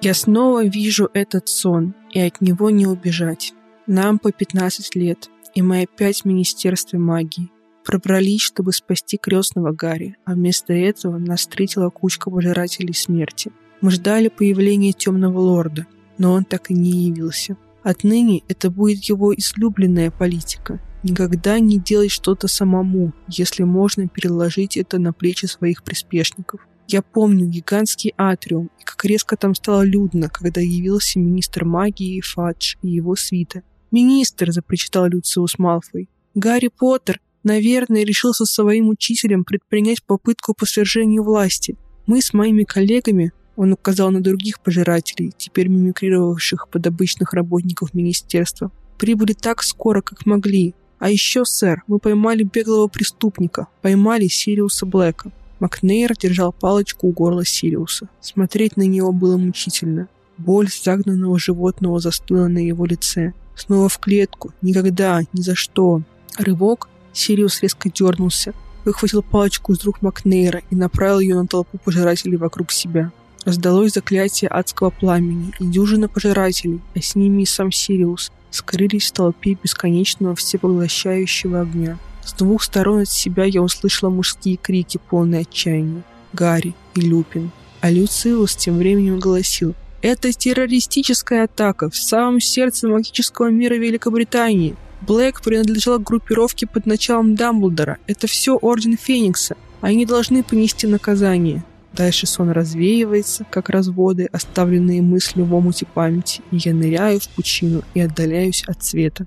Я снова вижу этот сон, и от него не убежать. Нам по 15 лет, и мы опять в Министерстве магии. Пробрались, чтобы спасти крестного Гарри, а вместо этого нас встретила кучка пожирателей смерти. Мы ждали появления темного лорда, но он так и не явился. Отныне это будет его излюбленная политика. Никогда не делать что-то самому, если можно переложить это на плечи своих приспешников. Я помню гигантский атриум, и как резко там стало людно, когда явился министр магии Фадж и его свита. «Министр!» – запричитал Люциус Малфой. «Гарри Поттер, наверное, решил со своим учителем предпринять попытку по свержению власти. Мы с моими коллегами он указал на других пожирателей, теперь мимикрировавших под обычных работников министерства. Прибыли так скоро, как могли. А еще, сэр, мы поймали беглого преступника. Поймали Сириуса Блэка. Макнейр держал палочку у горла Сириуса. Смотреть на него было мучительно. Боль загнанного животного застыла на его лице. Снова в клетку. Никогда, ни за что. Рывок. Сириус резко дернулся. Выхватил палочку из рук Макнейра и направил ее на толпу пожирателей вокруг себя. Раздалось заклятие адского пламени, и дюжина пожирателей, а с ними и сам Сириус, скрылись в толпе бесконечного всепоглощающего огня. С двух сторон от себя я услышала мужские крики, полные отчаяния. Гарри и Люпин. А Люциус тем временем голосил. «Это террористическая атака в самом сердце магического мира Великобритании. Блэк принадлежал к группировке под началом Дамблдора. Это все Орден Феникса. Они должны понести наказание. Дальше сон развеивается, как разводы, оставленные мыслью в омуте памяти, и я ныряю в пучину и отдаляюсь от света.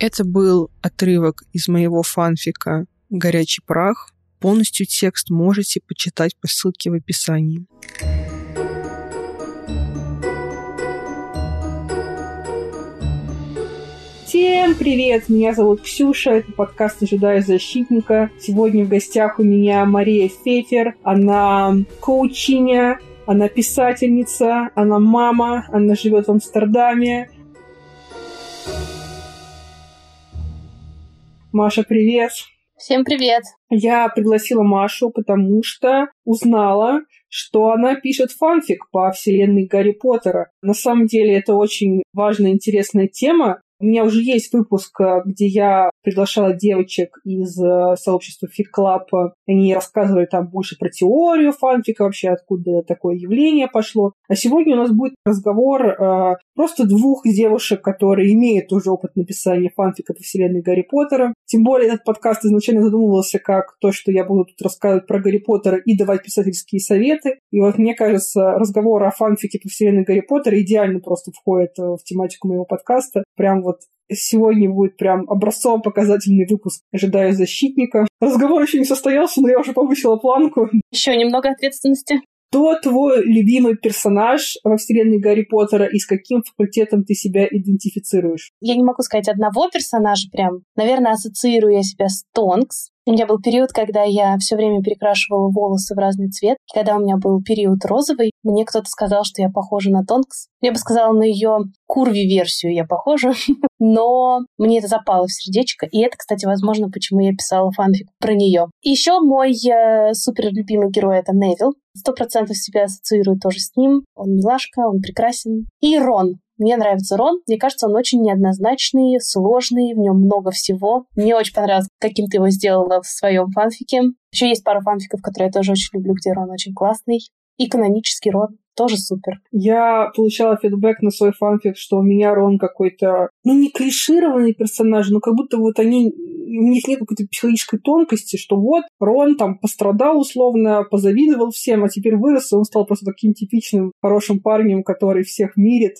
Это был отрывок из моего фанфика «Горячий прах». Полностью текст можете почитать по ссылке в описании. Всем привет! Меня зовут Ксюша, это подкаст «Ожидаю защитника». Сегодня в гостях у меня Мария Фефер. Она коучиня, она писательница, она мама, она живет в Амстердаме. Маша, привет! Всем привет! Я пригласила Машу, потому что узнала, что она пишет фанфик по вселенной Гарри Поттера. На самом деле это очень важная, интересная тема, у меня уже есть выпуск, э, где я приглашала девочек из э, сообщества Fic Club. Они рассказывали там больше про теорию фанфика, вообще откуда такое явление пошло. А сегодня у нас будет разговор э, просто двух девушек, которые имеют уже опыт написания фанфика по вселенной Гарри Поттера. Тем более этот подкаст изначально задумывался как то, что я буду тут рассказывать про Гарри Поттера и давать писательские советы. И вот мне кажется, разговор о фанфике по вселенной Гарри Поттера идеально просто входит э, в тематику моего подкаста. Прям сегодня будет прям образцово-показательный выпуск «Ожидаю защитника». Разговор еще не состоялся, но я уже повысила планку. Еще немного ответственности. Кто твой любимый персонаж во вселенной Гарри Поттера и с каким факультетом ты себя идентифицируешь? Я не могу сказать одного персонажа прям. Наверное, ассоциирую я себя с Тонкс. У меня был период, когда я все время перекрашивала волосы в разный цвет. Когда у меня был период розовый, мне кто-то сказал, что я похожа на Тонкс. Я бы сказала, на ее курви-версию я похожа, но мне это запало в сердечко. И это, кстати, возможно, почему я писала фанфик про нее. Еще мой э, супер любимый герой — это Невил. Сто процентов себя ассоциирую тоже с ним. Он милашка, он прекрасен. И Рон. Мне нравится Рон. Мне кажется, он очень неоднозначный, сложный, в нем много всего. Мне очень понравилось, каким ты его сделала в своем фанфике. Еще есть пара фанфиков, которые я тоже очень люблю, где Рон очень классный. И канонический Рон тоже супер. Я получала фидбэк на свой фанфик, что у меня Рон какой-то, ну, не клишированный персонаж, но как будто вот они, у них нет какой-то психологической тонкости, что вот Рон там пострадал условно, позавидовал всем, а теперь вырос, и он стал просто таким типичным хорошим парнем, который всех мирит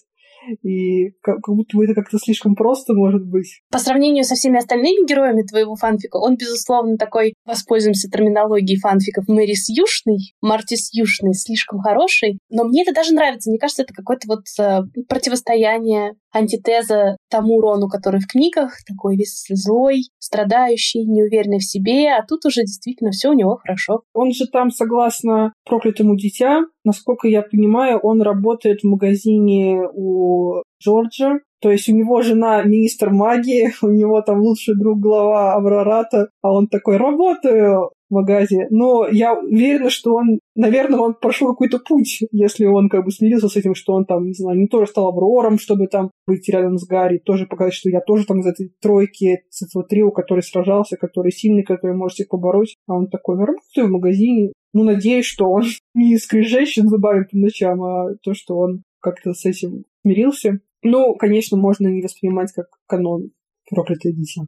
и как, будто бы это как-то слишком просто может быть. По сравнению со всеми остальными героями твоего фанфика, он, безусловно, такой, воспользуемся терминологией фанфиков, Мэрис Юшный, Мартис Юшный, слишком хороший, но мне это даже нравится. Мне кажется, это какое-то вот э, противостояние антитеза тому Рону, который в книгах, такой весь злой, страдающий, неуверенный в себе, а тут уже действительно все у него хорошо. Он же там, согласно проклятому дитя, насколько я понимаю, он работает в магазине у Джорджа, то есть у него жена министр магии, у него там лучший друг глава Аврората, а он такой, работаю магазе. Но я уверена, что он, наверное, он прошел какой-то путь, если он как бы смирился с этим, что он там, не знаю, не тоже стал Аврором, чтобы там быть рядом с Гарри, тоже показать, что я тоже там из этой тройки, с этого трио, который сражался, который сильный, который может всех побороть. А он такой, работаю в магазине. Ну, надеюсь, что он не скрежещет зубами по ночам, а то, что он как-то с этим смирился. Ну, конечно, можно не воспринимать как канон проклятое дитя.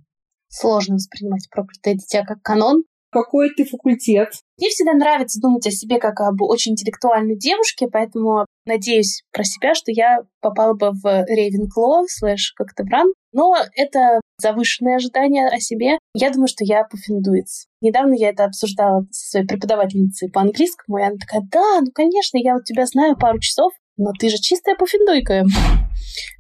Сложно воспринимать проклятое дитя как канон, какой ты факультет. Мне всегда нравится думать о себе как об очень интеллектуальной девушке, поэтому надеюсь про себя, что я попала бы в Рейвенкло слэш Коктебран. Но это завышенное ожидание о себе. Я думаю, что я пуффиндуец. Недавно я это обсуждала со своей преподавательницей по английскому, и она такая, да, ну, конечно, я вот тебя знаю пару часов, но ты же чистая пуффиндуйка.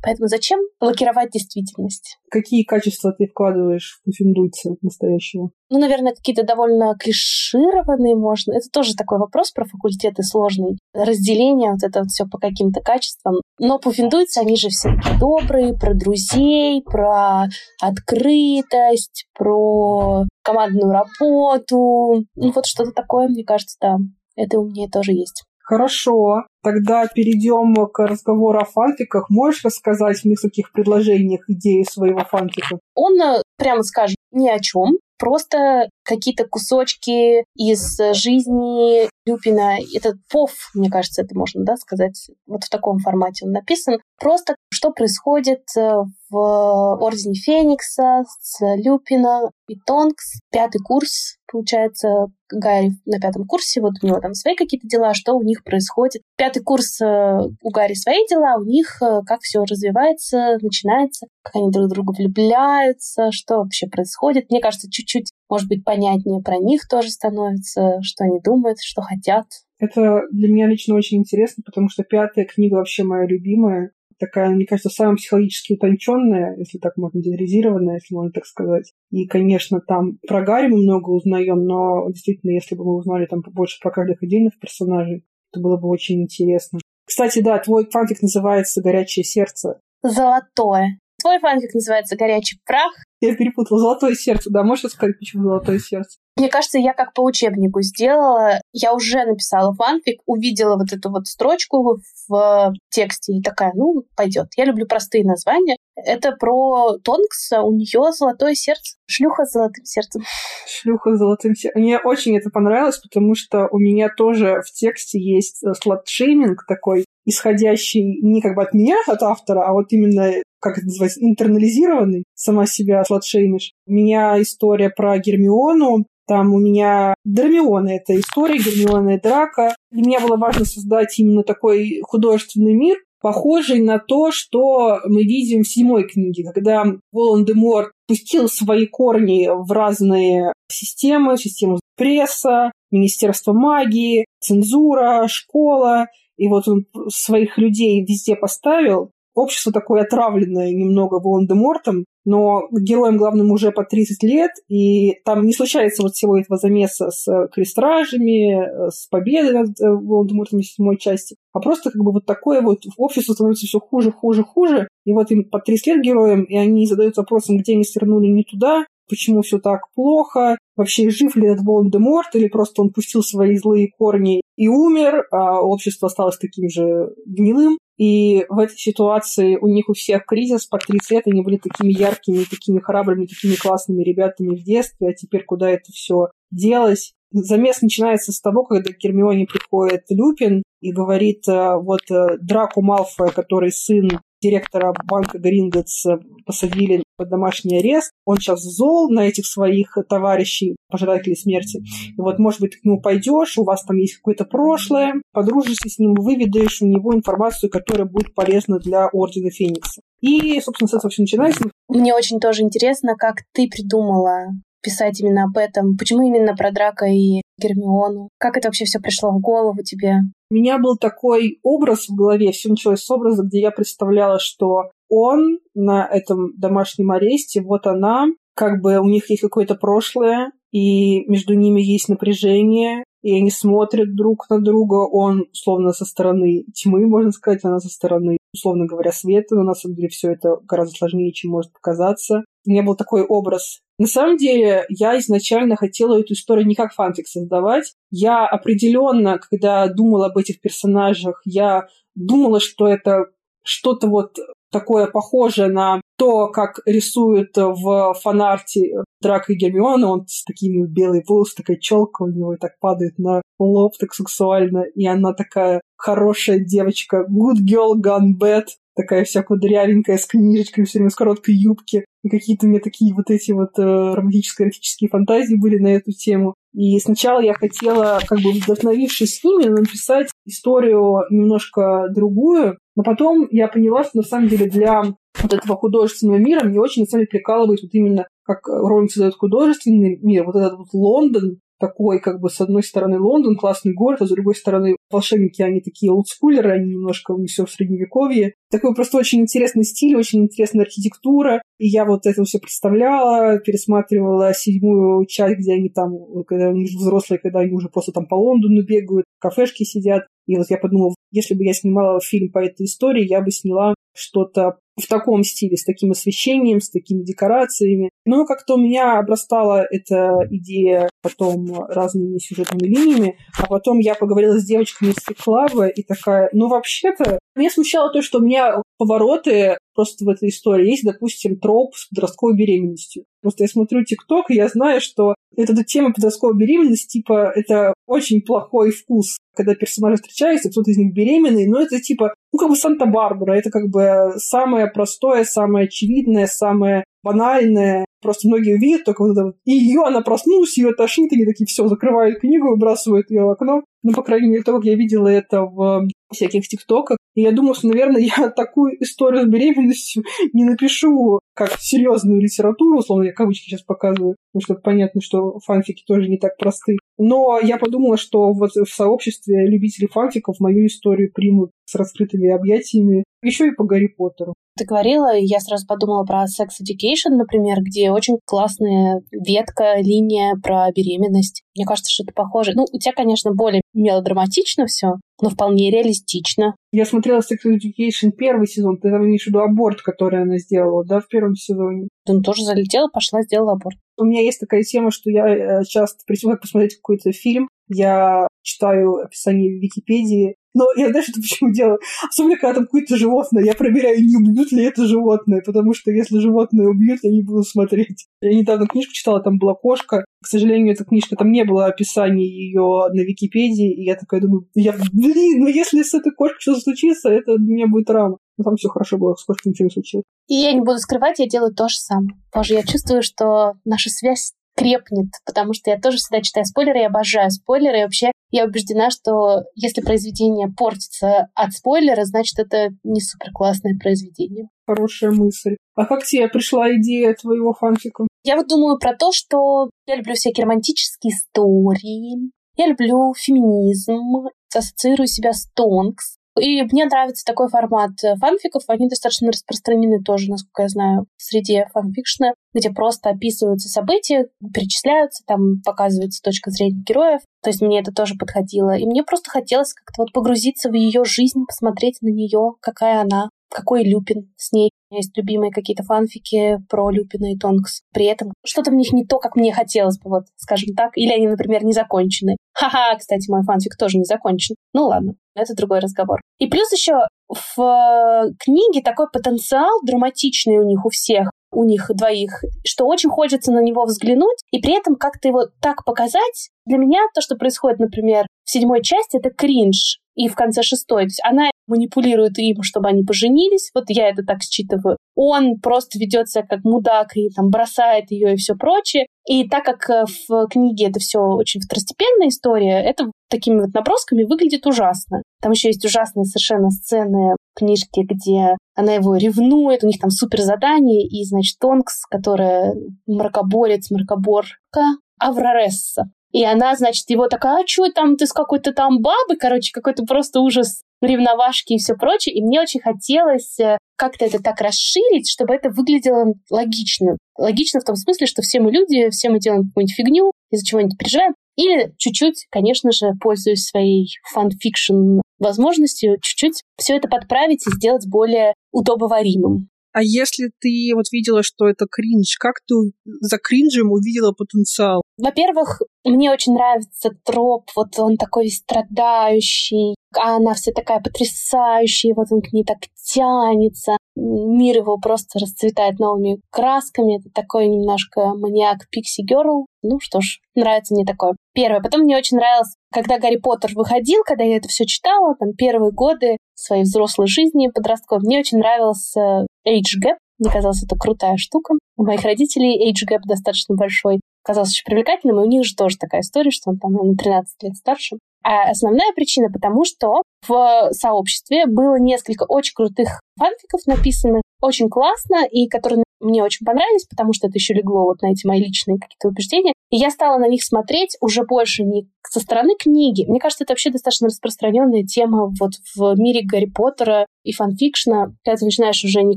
Поэтому зачем лакировать действительность? Какие качества ты вкладываешь в пуффиндуйца настоящего? Ну, наверное, какие-то довольно клишированные можно. Это тоже такой вопрос про факультеты сложный. Разделение, вот это вот все по каким-то качествам. Но пуффиндуйцы, они же все добрые, про друзей, про открытость, про командную работу. Ну, вот что-то такое, мне кажется, да. Это у меня тоже есть. Хорошо, тогда перейдем к разговору о фанфиках. Можешь рассказать в нескольких предложениях идеи своего фанфика? Он, э, прямо скажем, ни о чем. Просто какие-то кусочки из жизни Люпина. Это ПОВ, мне кажется, это можно да, сказать. Вот в таком формате он написан. Просто что происходит э, в Ордене Феникса с Люпина и Тонкс. Пятый курс, получается, Гарри на пятом курсе, вот у него там свои какие-то дела, что у них происходит. Пятый курс э, у Гарри свои дела, у них э, как все развивается, начинается, как они друг друга влюбляются, что вообще происходит. Мне кажется, чуть-чуть, может быть, понятнее про них тоже становится, что они думают, что хотят. Это для меня лично очень интересно, потому что пятая книга вообще моя любимая такая, мне кажется, самая психологически утонченная, если так можно, генерализированная, если можно так сказать. И, конечно, там про Гарри мы много узнаем, но действительно, если бы мы узнали там побольше про каждых отдельных персонажей, это было бы очень интересно. Кстати, да, твой фанфик называется «Горячее сердце». Золотое. Твой фанфик называется «Горячий прах». Я перепутала. «Золотое сердце». Да, можешь сказать, почему «Золотое сердце»? Мне кажется, я как по учебнику сделала. Я уже написала фанфик, увидела вот эту вот строчку в тексте и такая, ну, пойдет. Я люблю простые названия. Это про Тонкса, у нее золотое сердце. Шлюха с золотым сердцем. Шлюха с золотым сердцем. Мне очень это понравилось, потому что у меня тоже в тексте есть э, слот-шейминг такой, исходящий не как бы от меня, от автора, а вот именно, как это называется, интернализированный, сама себя слот-шеймишь. У меня история про Гермиону, там у меня Дермиона — это история, Гермиона и Драка. Для меня было важно создать именно такой художественный мир, похожий на то, что мы видим в седьмой книге, когда Волан-де-Морт пустил свои корни в разные системы, систему пресса, Министерство магии, цензура, школа, и вот он своих людей везде поставил, общество такое отравленное немного Волан-де-Мортом, но героям главным уже по 30 лет, и там не случается вот всего этого замеса с крестражами, с победой над э, Волан-де-Мортом в седьмой части, а просто как бы вот такое вот общество становится все хуже, хуже, хуже, и вот им по 30 лет героям, и они задаются вопросом, где они свернули не туда, почему все так плохо, вообще жив ли этот Волан-де-Морт, или просто он пустил свои злые корни и умер, а общество осталось таким же гнилым. И в этой ситуации у них у всех кризис по 30 лет, они были такими яркими, такими храбрыми, такими классными ребятами в детстве, а теперь куда это все делось? Замес начинается с того, когда к Гермионе приходит Люпин и говорит, э, вот э, Драку Малфоя, который сын директора банка Гринготс посадили под домашний арест. Он сейчас зол на этих своих товарищей, пожирателей смерти. И вот, может быть, ты к нему пойдешь, у вас там есть какое-то прошлое, подружишься с ним, выведаешь у него информацию, которая будет полезна для Ордена Феникса. И, собственно, с этого все начинается. Мне очень тоже интересно, как ты придумала писать именно об этом? Почему именно про Драка и Гермиону? Как это вообще все пришло в голову тебе? У меня был такой образ в голове, все началось с образа, где я представляла, что он на этом домашнем аресте, вот она, как бы у них есть какое-то прошлое, и между ними есть напряжение, и они смотрят друг на друга, он словно со стороны тьмы, можно сказать, она со стороны условно говоря, света, но на самом деле все это гораздо сложнее, чем может показаться. У меня был такой образ. На самом деле, я изначально хотела эту историю не как фанфик создавать. Я определенно, когда думала об этих персонажах, я думала, что это что-то вот такое похожее на то, как рисуют в фанарте Драка и Гермиона. Он с такими белые волосы, такая челка у него и так падает на лоб так сексуально. И она такая хорошая девочка. Good girl gone bad. Такая вся кудрявенькая, с книжечкой, все время с короткой юбки. И какие-то у меня такие вот эти вот э, романтическо-эротические фантазии были на эту тему. И сначала я хотела, как бы вдохновившись ними, написать историю немножко другую, но потом я поняла, что на самом деле для вот этого художественного мира мне очень на самом деле прикалывает вот именно как Роллинг создает художественный мир, вот этот вот Лондон, такой, как бы, с одной стороны, Лондон, классный город, а с другой стороны, волшебники, они такие олдскулеры, они немножко, все в средневековье. Такой просто очень интересный стиль, очень интересная архитектура. И я вот это все представляла, пересматривала седьмую часть, где они там, когда они взрослые, когда они уже просто там по Лондону бегают, в кафешке сидят. И вот я подумала, если бы я снимала фильм по этой истории, я бы сняла что-то в таком стиле, с таким освещением, с такими декорациями. Но как-то у меня обрастала эта идея потом разными сюжетными линиями, а потом я поговорила с девочками из Фиклава и такая, ну вообще-то, меня смущало то, что у меня повороты просто в этой истории. Есть, допустим, троп с подростковой беременностью. Просто я смотрю ТикТок, и я знаю, что эта тема подростковой беременности, типа, это очень плохой вкус, когда персонажи встречаются, кто-то из них беременный, но это типа, ну, как бы Санта-Барбара, это как бы самое простое, самое очевидное, самое банальное. Просто многие увидят только вот это вот. И ее, она проснулась, ее тошнит, они такие, все, закрывают книгу, выбрасывают ее в окно. Ну, по крайней мере, то, как я видела это в всяких тиктоках. И я думала, что, наверное, я такую историю с беременностью не напишу как серьезную литературу, условно, я кавычки сейчас показываю, потому что понятно, что фанфики тоже не так просты. Но я подумала, что вот в сообществе любителей фанфиков мою историю примут с раскрытыми объятиями, еще и по Гарри Поттеру. Ты говорила, и я сразу подумала про Sex Education, например, где очень классная ветка, линия про беременность. Мне кажется, что это похоже. Ну, у тебя, конечно, более мелодраматично все, но вполне реалистично. Я смотрела Sex Education первый сезон, ты там имеешь в виду аборт, который она сделала, да, в первом сезоне? Ты тоже залетела, пошла, сделала аборт. У меня есть такая тема, что я э, часто, прежде чем посмотреть какой-то фильм, я читаю описание в Википедии, но я знаешь, это почему делаю? Особенно, когда там какое-то животное, я проверяю, не убьют ли это животное, потому что если животное убьют, я не буду смотреть. Я недавно книжку читала, там была кошка. К сожалению, эта книжка, там не было описания ее на Википедии, и я такая думаю, я, блин, ну если с этой кошкой что-то случится, это для меня будет травма. Но там все хорошо было, с кошкой ничего не случилось. И я не буду скрывать, я делаю то же самое. Боже, я чувствую, что наша связь крепнет, потому что я тоже всегда читаю спойлеры, я обожаю спойлеры, и вообще я убеждена, что если произведение портится от спойлера, значит, это не супер классное произведение. Хорошая мысль. А как тебе пришла идея твоего фанфика? Я вот думаю про то, что я люблю всякие романтические истории, я люблю феминизм, ассоциирую себя с Тонкс, и мне нравится такой формат э, фанфиков. Они достаточно распространены тоже, насколько я знаю, в среде фанфикшна, где просто описываются события, перечисляются, там показывается точка зрения героев. То есть мне это тоже подходило. И мне просто хотелось как-то вот погрузиться в ее жизнь, посмотреть на нее, какая она, какой Люпин с ней. У меня есть любимые какие-то фанфики про Люпина и Тонкс. При этом что-то в них не то, как мне хотелось бы, вот, скажем так. Или они, например, не закончены. Ха-ха, кстати, мой фанфик тоже не закончен. Ну ладно, это другой разговор. И плюс еще в э, книге такой потенциал драматичный у них у всех, у них двоих, что очень хочется на него взглянуть, и при этом как-то его так показать. Для меня то, что происходит, например, в седьмой части, это кринж и в конце шестой. То есть она манипулирует им, чтобы они поженились. Вот я это так считываю. Он просто ведет себя как мудак и там бросает ее и все прочее. И так как э, в книге это все очень второстепенная история, это такими вот набросками выглядит ужасно. Там еще есть ужасные совершенно сцены в книжке, где она его ревнует, у них там супер задание, и, значит, Тонкс, которая мракоборец, мракоборка, Авроресса. И она, значит, его такая, а что там, ты с какой-то там бабы, короче, какой-то просто ужас ревновашки и все прочее. И мне очень хотелось э, как-то это так расширить, чтобы это выглядело логично. Логично в том смысле, что все мы люди, все мы делаем какую-нибудь фигню, из-за чего-нибудь переживаем. Или чуть-чуть, конечно же, пользуюсь своей fan fiction возможностью чуть-чуть все это подправить и сделать более удобоваримым. А если ты вот видела, что это кринж, как ты за кринжем увидела потенциал? Во-первых, мне очень нравится троп, вот он такой страдающий, а она вся такая потрясающая, вот он к ней так тянется. Мир его просто расцветает новыми красками. Это такой немножко маньяк Пикси Герл. Ну что ж, нравится мне такое. Первое. Потом мне очень нравилось, когда Гарри Поттер выходил, когда я это все читала, там первые годы своей взрослой жизни подростковой, мне очень нравился age gap. Мне казалось, это крутая штука. У моих родителей age gap достаточно большой. Казалось очень привлекательным, и у них же тоже такая история, что он там на 13 лет старше. А основная причина потому, что в сообществе было несколько очень крутых фанфиков написанных, очень классно, и которые мне очень понравились, потому что это еще легло вот на эти мои личные какие-то убеждения. И я стала на них смотреть уже больше не со стороны книги. Мне кажется, это вообще достаточно распространенная тема вот в мире Гарри Поттера и фанфикшна, когда ты начинаешь уже не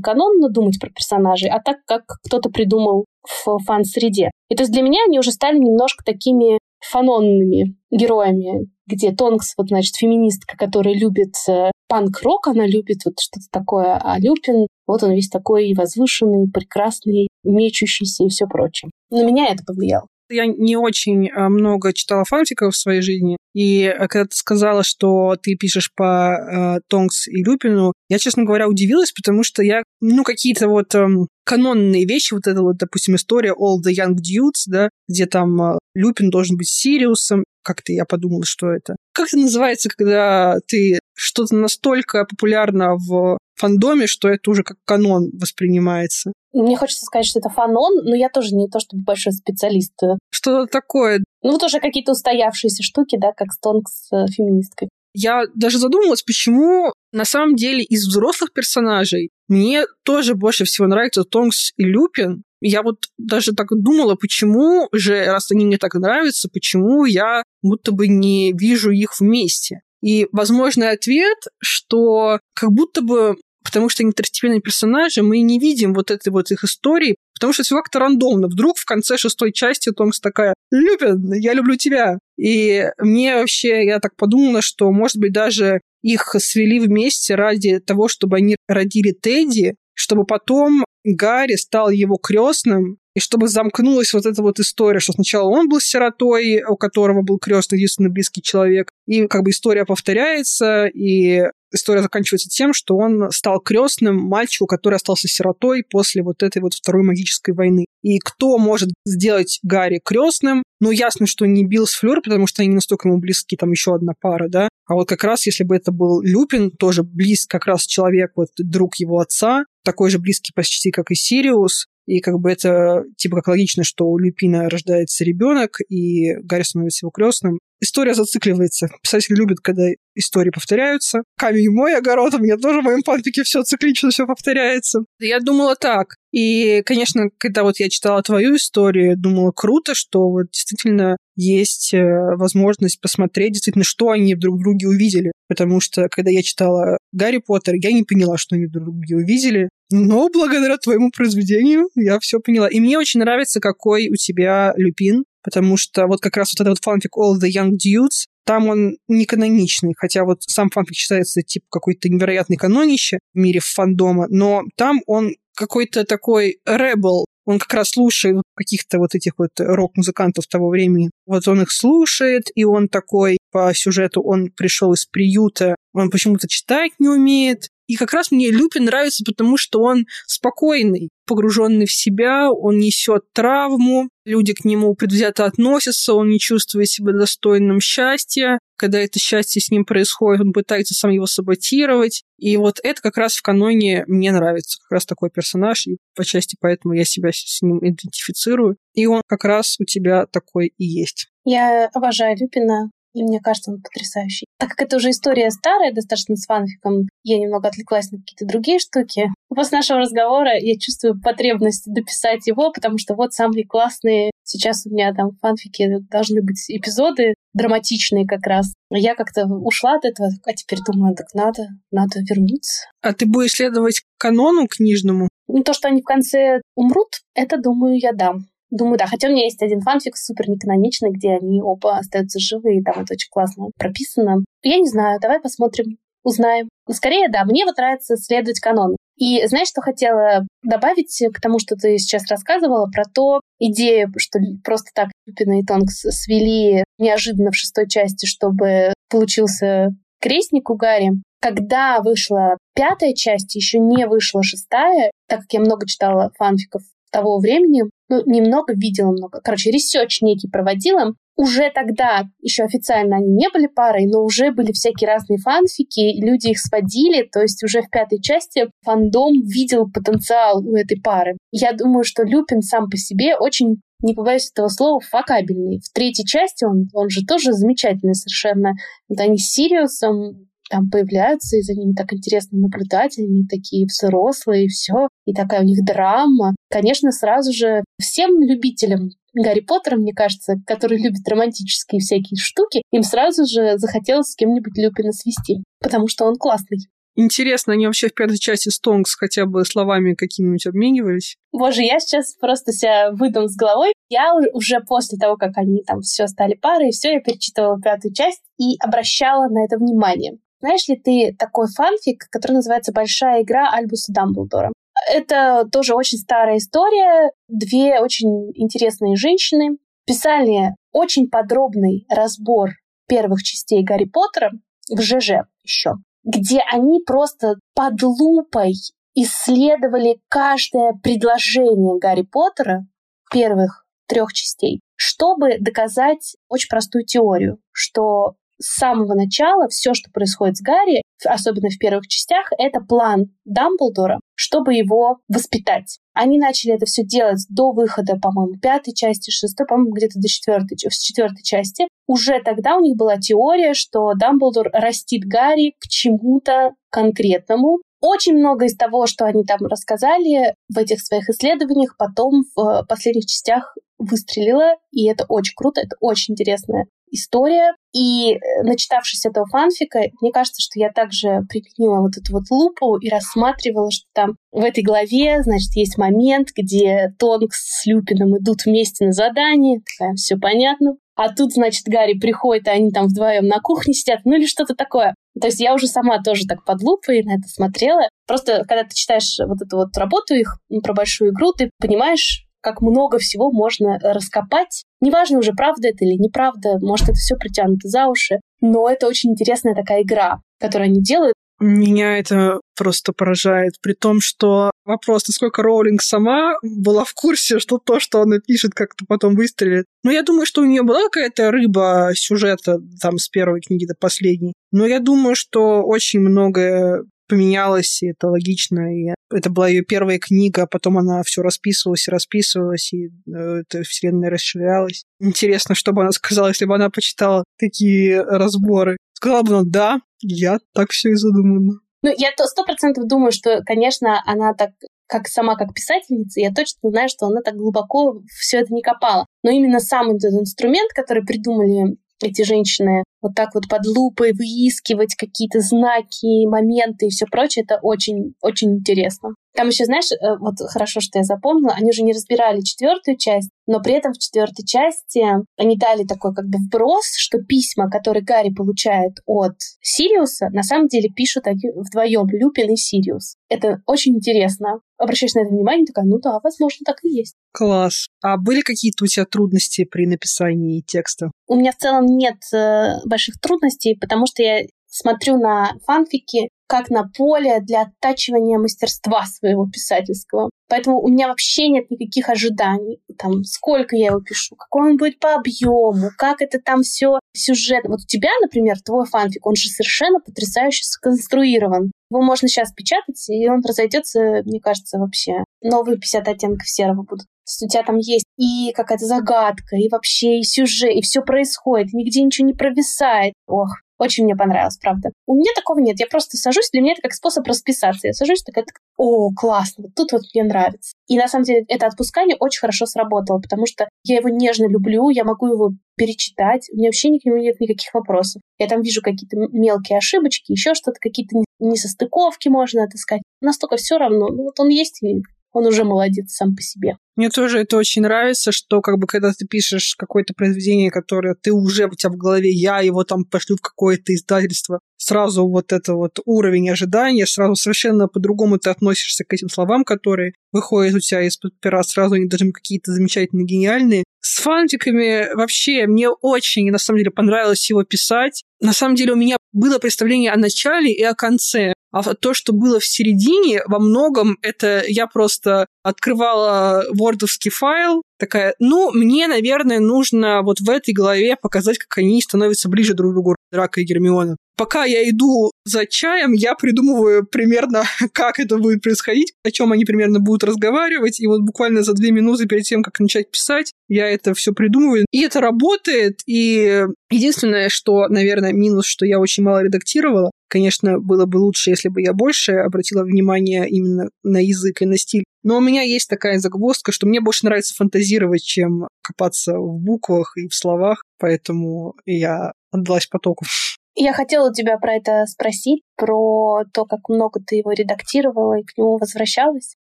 канонно думать про персонажей, а так, как кто-то придумал в фан-среде. И то есть для меня они уже стали немножко такими фанонными героями, где Тонкс, вот, значит, феминистка, которая любит э, панк-рок, она любит вот что-то такое, а Люпин, вот он весь такой возвышенный, прекрасный, мечущийся и все прочее. На меня это повлияло. Я не очень э, много читала фанфиков в своей жизни, и э, когда ты сказала, что ты пишешь по э, Тонкс и Люпину, я, честно говоря, удивилась, потому что я, ну, какие-то вот э, канонные вещи, вот эта вот, допустим, история All the Young Dudes, да, где там э, Люпин должен быть Сириусом, как-то я подумала, что это. Как это называется, когда ты что-то настолько популярно в фандоме, что это уже как канон воспринимается? Мне хочется сказать, что это фанон, но я тоже не то чтобы большой специалист. Что такое? Ну, вот уже какие-то устоявшиеся штуки, да, как Стонг с э, феминисткой. Я даже задумалась, почему на самом деле из взрослых персонажей мне тоже больше всего нравятся Тонкс и Люпин. Я вот даже так думала, почему же, раз они мне так нравятся, почему я будто бы не вижу их вместе. И возможный ответ, что как будто бы потому что второстепенные персонажи, мы не видим вот этой вот их истории, потому что все как-то рандомно. Вдруг в конце шестой части Томс такая «Люпин, я люблю тебя». И мне вообще, я так подумала, что, может быть, даже их свели вместе ради того, чтобы они родили Тедди, чтобы потом Гарри стал его крестным, и чтобы замкнулась вот эта вот история, что сначала он был сиротой, у которого был крестный единственный близкий человек, и как бы история повторяется, и история заканчивается тем, что он стал крестным мальчику, который остался сиротой после вот этой вот второй магической войны. И кто может сделать Гарри крестным? Ну, ясно, что не Билл с Флёр, потому что они не настолько ему близки, там еще одна пара, да. А вот как раз, если бы это был Люпин, тоже близкий как раз человек, вот друг его отца, такой же близкий почти, как и Сириус, и как бы это типа как логично, что у Люпина рождается ребенок, и Гарри становится его крестным. История зацикливается. Писатель любит, когда истории повторяются. Камень мой огород, у меня тоже в моем фанфике все циклично, все повторяется. Я думала так. И, конечно, когда вот я читала твою историю, думала, круто, что вот действительно есть э, возможность посмотреть действительно, что они друг в друге увидели. Потому что, когда я читала Гарри Поттер, я не поняла, что они друг в друге увидели. Но благодаря твоему произведению я все поняла. И мне очень нравится, какой у тебя Люпин, потому что вот как раз вот этот вот фанфик All the Young Dudes, там он не каноничный, хотя вот сам фанфик считается типа какой-то невероятный канонище в мире фандома, но там он какой-то такой ребел, он как раз слушает каких-то вот этих вот рок-музыкантов того времени. Вот он их слушает, и он такой по сюжету, он пришел из приюта, он почему-то читать не умеет, и как раз мне Люпин нравится, потому что он спокойный, погруженный в себя, он несет травму, люди к нему предвзято относятся, он не чувствует себя достойным счастья. Когда это счастье с ним происходит, он пытается сам его саботировать. И вот это как раз в каноне мне нравится. Как раз такой персонаж, и по части поэтому я себя с ним идентифицирую. И он как раз у тебя такой и есть. Я обожаю Люпина. И мне кажется, он потрясающий. Так как это уже история старая, достаточно с фанфиком, я немного отвлеклась на какие-то другие штуки. После нашего разговора я чувствую потребность дописать его, потому что вот самые классные сейчас у меня там в фанфике должны быть эпизоды драматичные как раз. Я как-то ушла от этого, а теперь думаю, так надо, надо вернуться. А ты будешь следовать канону книжному? Ну, то, что они в конце умрут, это, думаю, я дам. Думаю, да. Хотя у меня есть один фанфик супер неканоничный, где они оба остаются живы, и там это очень классно прописано. Я не знаю, давай посмотрим, узнаем. Скорее, да, мне вот нравится следовать канону. И знаешь, что хотела добавить к тому, что ты сейчас рассказывала, про то идею, что просто так Люпина и Тонкс свели неожиданно в шестой части, чтобы получился крестник у Гарри. Когда вышла пятая часть, еще не вышла шестая, так как я много читала фанфиков того времени, ну, немного видела много. Короче, research некий проводила. Уже тогда, еще официально они не были парой, но уже были всякие разные фанфики, люди их сводили, то есть уже в пятой части фандом видел потенциал у этой пары. Я думаю, что Люпин сам по себе очень не побоюсь этого слова, факабельный. В третьей части он, он же тоже замечательный совершенно. Вот они с Сириусом там появляются, и за ними так интересно наблюдать, они такие взрослые, и все, и такая у них драма. Конечно, сразу же всем любителям Гарри Поттера, мне кажется, которые любят романтические всякие штуки, им сразу же захотелось с кем-нибудь Люпина свести, потому что он классный. Интересно, они вообще в пятой части Стонгс хотя бы словами какими-нибудь обменивались? Боже, я сейчас просто себя выдам с головой. Я уже после того, как они там все стали парой, все, я перечитывала пятую часть и обращала на это внимание. Знаешь ли ты такой фанфик, который называется «Большая игра Альбуса Дамблдора»? Это тоже очень старая история. Две очень интересные женщины писали очень подробный разбор первых частей Гарри Поттера в ЖЖ еще, где они просто под лупой исследовали каждое предложение Гарри Поттера первых трех частей, чтобы доказать очень простую теорию, что с самого начала все, что происходит с Гарри, особенно в первых частях, это план Дамблдора, чтобы его воспитать. Они начали это все делать до выхода, по-моему, пятой части, шестой, по-моему, где-то до четвертой, с четвертой части. Уже тогда у них была теория, что Дамблдор растит Гарри к чему-то конкретному. Очень много из того, что они там рассказали в этих своих исследованиях, потом в последних частях выстрелило, и это очень круто, это очень интересная история. И э, начитавшись этого фанфика, мне кажется, что я также применила вот эту вот лупу и рассматривала, что там в этой главе, значит, есть момент, где Тонкс с Люпином идут вместе на задание. Такая, все понятно. А тут, значит, Гарри приходит, а они там вдвоем на кухне сидят, ну или что-то такое. То есть я уже сама тоже так под лупой на это смотрела. Просто когда ты читаешь вот эту вот работу их про большую игру, ты понимаешь, как много всего можно раскопать. Неважно уже, правда это или неправда, может, это все притянуто за уши, но это очень интересная такая игра, которую они делают. Меня это просто поражает, при том, что вопрос, насколько Роулинг сама была в курсе, что то, что она пишет, как-то потом выстрелит. Но я думаю, что у нее была какая-то рыба сюжета там с первой книги до последней. Но я думаю, что очень многое поменялось, и это логично. И это была ее первая книга, а потом она все расписывалась и расписывалась, и э, эта вселенная расширялась. Интересно, что бы она сказала, если бы она почитала такие разборы. Сказала бы она, да, я так все и задумано. Ну, я сто процентов думаю, что, конечно, она так как сама как писательница, я точно знаю, что она так глубоко все это не копала. Но именно сам этот инструмент, который придумали эти женщины вот так вот под лупой выискивать какие-то знаки, моменты и все прочее, это очень, очень интересно. Там еще, знаешь, э, вот хорошо, что я запомнила, они уже не разбирали четвертую часть, но при этом в четвертой части они дали такой как бы вброс, что письма, которые Гарри получает от Сириуса, на самом деле пишут вдвоем, Люпин и Сириус. Это очень интересно. Обращаешь на это внимание, такая, ну да, возможно, так и есть. Класс. А были какие-то у тебя трудности при написании текста? У меня в целом нет э, больших трудностей, потому что я смотрю на фанфики как на поле для оттачивания мастерства своего писательского. Поэтому у меня вообще нет никаких ожиданий. Там, сколько я его пишу, какой он будет по объему, как это там все сюжет. Вот у тебя, например, твой фанфик, он же совершенно потрясающе сконструирован. Его можно сейчас печатать, и он разойдется, мне кажется, вообще. Новые 50 оттенков серого будут. То есть у тебя там есть и какая-то загадка, и вообще и сюжет, и все происходит, нигде ничего не провисает. Ох, очень мне понравилось, правда. У меня такого нет. Я просто сажусь, для меня это как способ расписаться. Я сажусь, такая, так, о, классно, вот тут вот мне нравится. И на самом деле это отпускание очень хорошо сработало, потому что я его нежно люблю, я могу его перечитать, у меня вообще к нему нет никаких вопросов. Я там вижу какие-то мелкие ошибочки, еще что-то, какие-то несостыковки можно отыскать. Настолько все равно. Ну вот он есть, и он уже молодец сам по себе. Мне тоже это очень нравится, что как бы когда ты пишешь какое-то произведение, которое ты уже у тебя в голове, я его там пошлю в какое-то издательство, сразу вот это вот уровень ожидания, сразу совершенно по-другому ты относишься к этим словам, которые выходят у тебя из-под пера, сразу они даже какие-то замечательно гениальные. С фанфиками вообще мне очень, на самом деле, понравилось его писать. На самом деле у меня было представление о начале и о конце. А то, что было в середине, во многом это я просто открывала вордовский файл, такая, ну, мне, наверное, нужно вот в этой главе показать, как они становятся ближе друг к другу, Драка и Гермиона. Пока я иду за чаем, я придумываю примерно, как это будет происходить, о чем они примерно будут разговаривать, и вот буквально за две минуты перед тем, как начать писать, я это все придумываю. И это работает, и единственное, что, наверное, минус, что я очень мало редактировала, Конечно, было бы лучше, если бы я больше обратила внимание именно на язык и на стиль. Но у меня есть такая загвоздка, что мне больше нравится фантазировать, чем копаться в буквах и в словах, поэтому я отдалась потоку. Я хотела тебя про это спросить, про то, как много ты его редактировала и к нему возвращалась.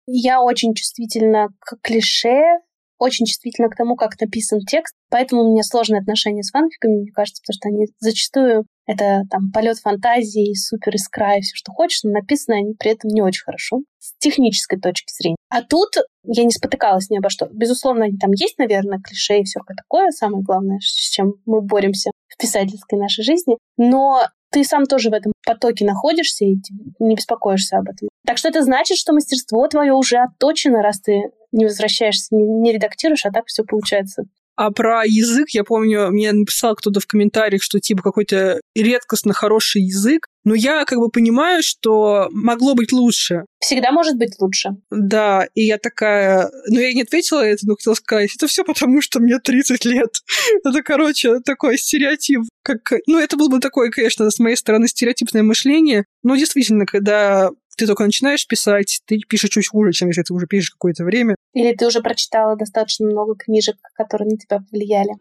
Я очень чувствительна к клише, очень чувствительна к тому, как написан текст, поэтому у меня сложные отношения с фанфиками, мне кажется, потому что они зачастую это там полет фантазии, супер искра и все, что хочешь, но написаны они при этом не очень хорошо с технической точки зрения. А тут я не спотыкалась ни обо что. Безусловно, они там есть, наверное, клише и все такое, самое главное, с чем мы боремся писательской нашей жизни. Но ты сам тоже в этом потоке находишься и не беспокоишься об этом. Так что это значит, что мастерство твое уже отточено, раз ты не возвращаешься, не, не редактируешь, а так все получается. А про язык, я помню, мне написал кто-то в комментариях, что типа какой-то редкостно хороший язык. Но я как бы понимаю, что могло быть лучше. Всегда может быть лучше. Да, и я такая... Ну, я не ответила это, но хотела сказать, это все потому, что мне 30 лет. это, короче, такой стереотип. Как... Ну, это было бы такое, конечно, с моей стороны стереотипное мышление. Но действительно, когда ты только начинаешь писать, ты пишешь чуть хуже, чем если ты уже пишешь какое-то время. Или ты уже прочитала достаточно много книжек, которые на тебя повлияли.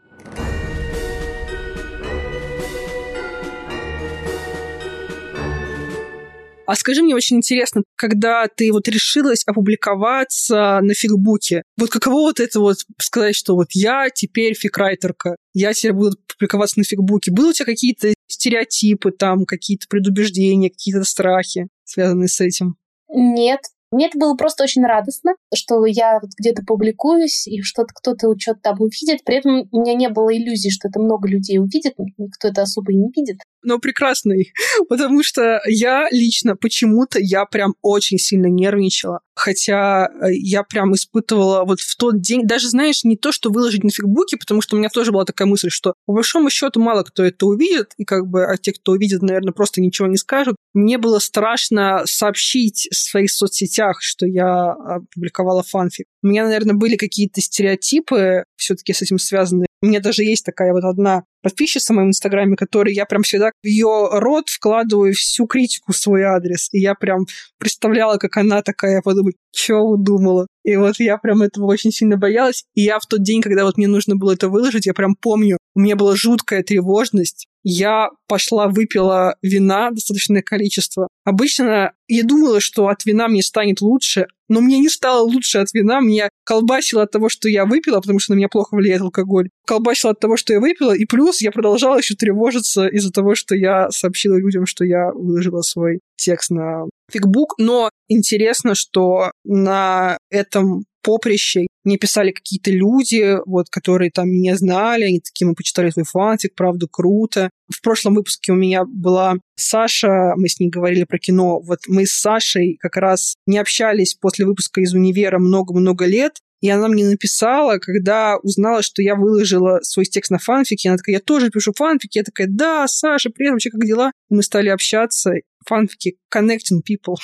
А скажи мне очень интересно, когда ты вот решилась опубликоваться на фигбуке, вот каково вот это вот сказать, что вот я теперь фикрайтерка, я теперь буду публиковаться на фигбуке. Были у тебя какие-то стереотипы там, какие-то предубеждения, какие-то страхи, связанные с этим? Нет, мне это было просто очень радостно, что я вот где-то публикуюсь, и что-то кто-то что-то там увидит. При этом у меня не было иллюзий, что это много людей увидит, никто это особо и не видит. Но прекрасный, потому что я лично почему-то я прям очень сильно нервничала. Хотя э, я прям испытывала вот в тот день, даже, знаешь, не то, что выложить на фигбуке, потому что у меня тоже была такая мысль, что по большому счету мало кто это увидит, и как бы, а те, кто увидит, наверное, просто ничего не скажут. Мне было страшно сообщить в своих соцсетях, что я опубликовала фанфик. У меня, наверное, были какие-то стереотипы все-таки с этим связаны. У меня даже есть такая вот одна подписчица в моем инстаграме, которой я прям всегда в ее рот вкладываю всю критику в свой адрес. И я прям представляла, как она такая, подумать, что удумала. И вот я прям этого очень сильно боялась. И я в тот день, когда вот мне нужно было это выложить, я прям помню, у меня была жуткая тревожность. Я пошла, выпила вина достаточное количество. Обычно я думала, что от вина мне станет лучше, но мне не стало лучше от вина. Меня колбасило от того, что я выпила, потому что на меня плохо влияет алкоголь. Колбасило от того, что я выпила, и плюс я продолжала еще тревожиться из-за того, что я сообщила людям, что я выложила свой текст на фигбук. Но интересно, что на этом поприще мне писали какие-то люди, вот, которые там меня знали, они такие, мы почитали твой фантик, правда, круто. В прошлом выпуске у меня была Саша, мы с ней говорили про кино. Вот мы с Сашей как раз не общались после выпуска из универа много-много лет, и она мне написала, когда узнала, что я выложила свой текст на фанфике. Она такая, я тоже пишу фанфики. Я такая, да, Саша, привет, вообще как дела? Мы стали общаться. Фанфики connecting people.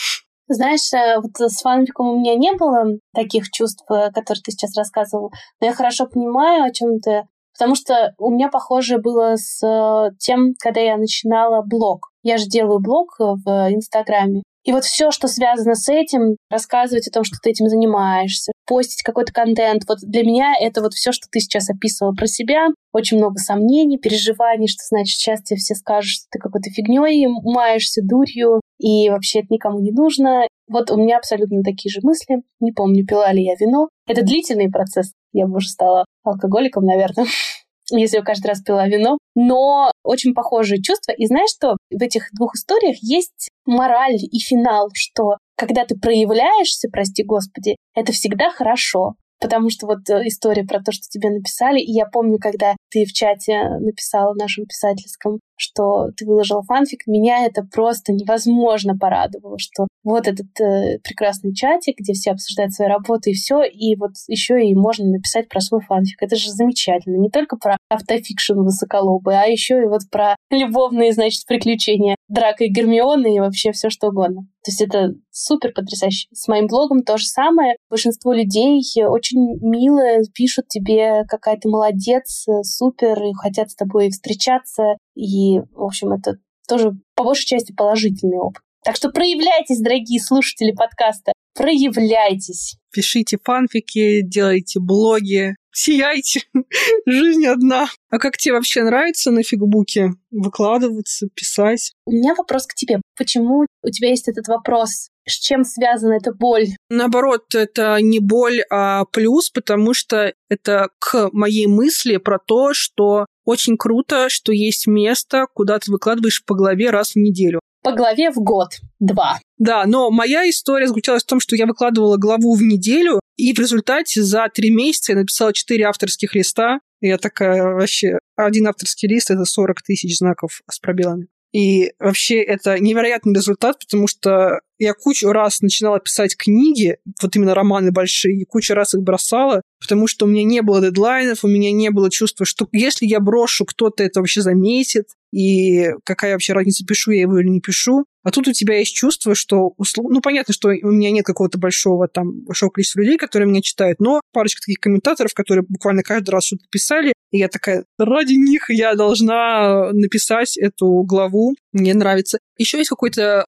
Знаешь, э, вот с фанфиком у меня не было таких чувств, э, которые ты сейчас рассказывал, но я хорошо понимаю, о чем ты Потому что у меня похоже было с э, тем, когда я начинала блог. Я же делаю блог в Инстаграме. И вот все, что связано с этим, рассказывать о том, что ты этим занимаешься, постить какой-то контент. Вот для меня это вот все, что ты сейчас описывала про себя. Очень много сомнений, переживаний, что значит сейчас все скажут, что ты какой-то фигней маешься, дурью, и вообще это никому не нужно. Вот у меня абсолютно такие же мысли. Не помню, пила ли я вино. Это длительный процесс. Я бы уже стала алкоголиком, наверное если я каждый раз пила вино, но очень похожие чувства. И знаешь что? В этих двух историях есть мораль и финал, что когда ты проявляешься, прости господи, это всегда хорошо. Потому что вот э, история про то, что тебе написали, и я помню, когда ты в чате написала в нашем писательском, что ты выложила фанфик, меня это просто невозможно порадовало, что вот этот э, прекрасный чатик, где все обсуждают свои работы и все, и вот еще и можно написать про свой фанфик. Это же замечательно. Не только про автофикшн высоколобый, а еще и вот про любовные, значит, приключения Драка и Гермионы и вообще все что угодно. То есть это супер потрясающе. С моим блогом то же самое. Большинство людей очень мило пишут тебе, какая ты молодец, супер, и хотят с тобой встречаться. И, в общем, это тоже по большей части положительный опыт. Так что проявляйтесь, дорогие слушатели подкаста, проявляйтесь. Пишите фанфики, делайте блоги, сияйте. Жизнь одна. А как тебе вообще нравится на фигбуке выкладываться, писать? У меня вопрос к тебе. Почему у тебя есть этот вопрос? С чем связана эта боль? Наоборот, это не боль, а плюс, потому что это к моей мысли про то, что очень круто, что есть место, куда ты выкладываешь по голове раз в неделю по главе в год. Два. Да, но моя история заключалась в том, что я выкладывала главу в неделю, и в результате за три месяца я написала четыре авторских листа. Я такая вообще... Один авторский лист — это 40 тысяч знаков с пробелами. И вообще это невероятный результат, потому что я кучу раз начинала писать книги, вот именно романы большие, и кучу раз их бросала, потому что у меня не было дедлайнов, у меня не было чувства, что если я брошу, кто-то это вообще заметит, и какая вообще разница, пишу я его или не пишу. А тут у тебя есть чувство, что, ну, понятно, что у меня нет какого-то большого там, большого количества людей, которые меня читают, но парочка таких комментаторов, которые буквально каждый раз что-то писали, и я такая, ради них я должна написать эту главу, мне нравится. Еще есть какой-то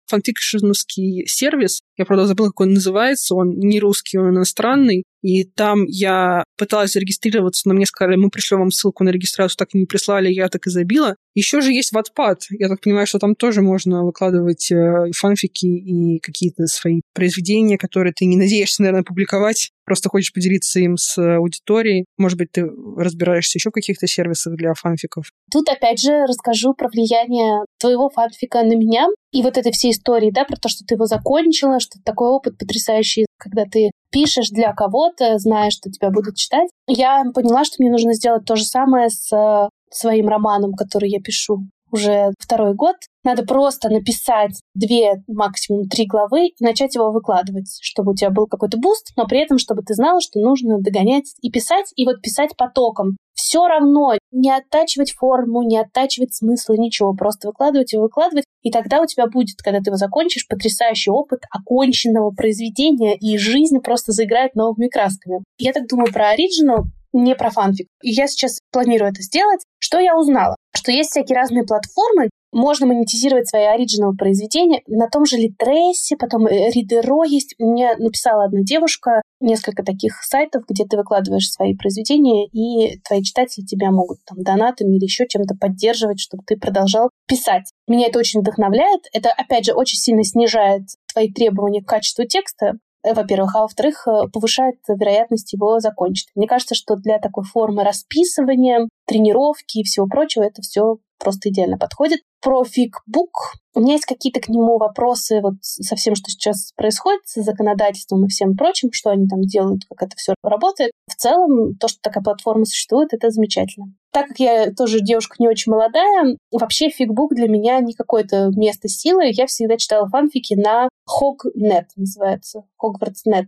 сервис, я, правда, забыла, как он называется, он не русский, он иностранный, и там я пыталась зарегистрироваться, но мне сказали, мы пришлем вам ссылку на регистрацию, так и не прислали, я так и забила. Еще же есть Wattpad. Я так понимаю, что там тоже можно выкладывать э, фанфики и какие-то свои произведения, которые ты не надеешься, наверное, публиковать. Просто хочешь поделиться им с аудиторией. Может быть, ты разбираешься еще в каких-то сервисах для фанфиков. Тут опять же расскажу про влияние твоего фанфика на меня и вот этой всей истории, да, про то, что ты его закончила, что такой опыт потрясающий, когда ты пишешь для кого-то, зная, что тебя будут читать. Я поняла, что мне нужно сделать то же самое с э, своим романом, который я пишу уже второй год. Надо просто написать две, максимум три главы и начать его выкладывать, чтобы у тебя был какой-то boost, но при этом, чтобы ты знала, что нужно догонять и писать, и вот писать потоком. Все равно не оттачивать форму, не оттачивать смысл, ничего, просто выкладывать и выкладывать, и тогда у тебя будет, когда ты его закончишь, потрясающий опыт оконченного произведения, и жизнь просто заиграет новыми красками. Я так думаю про оригинал, не про фанфик. И я сейчас планирую это сделать. Что я узнала? Что есть всякие разные платформы, можно монетизировать свои оригинал произведения на том же Литресе, потом Ридеро есть. Мне написала одна девушка несколько таких сайтов, где ты выкладываешь свои произведения, и твои читатели тебя могут там донатами или еще чем-то поддерживать, чтобы ты продолжал писать. Меня это очень вдохновляет. Это, опять же, очень сильно снижает твои требования к качеству текста, во-первых, а во-вторых, э, повышает вероятность его закончить. Мне кажется, что для такой формы расписывания, тренировки и всего прочего это все просто идеально подходит. Про фигбук у меня есть какие-то к нему вопросы вот со всем, что сейчас происходит, с законодательством и всем прочим, что они там делают, как это все работает. В целом, то, что такая платформа существует, это замечательно. Так как я тоже девушка не очень молодая, вообще фигбук для меня не какое-то место силы. Я всегда читала фанфики на Hog.net, называется, Hogwarts.net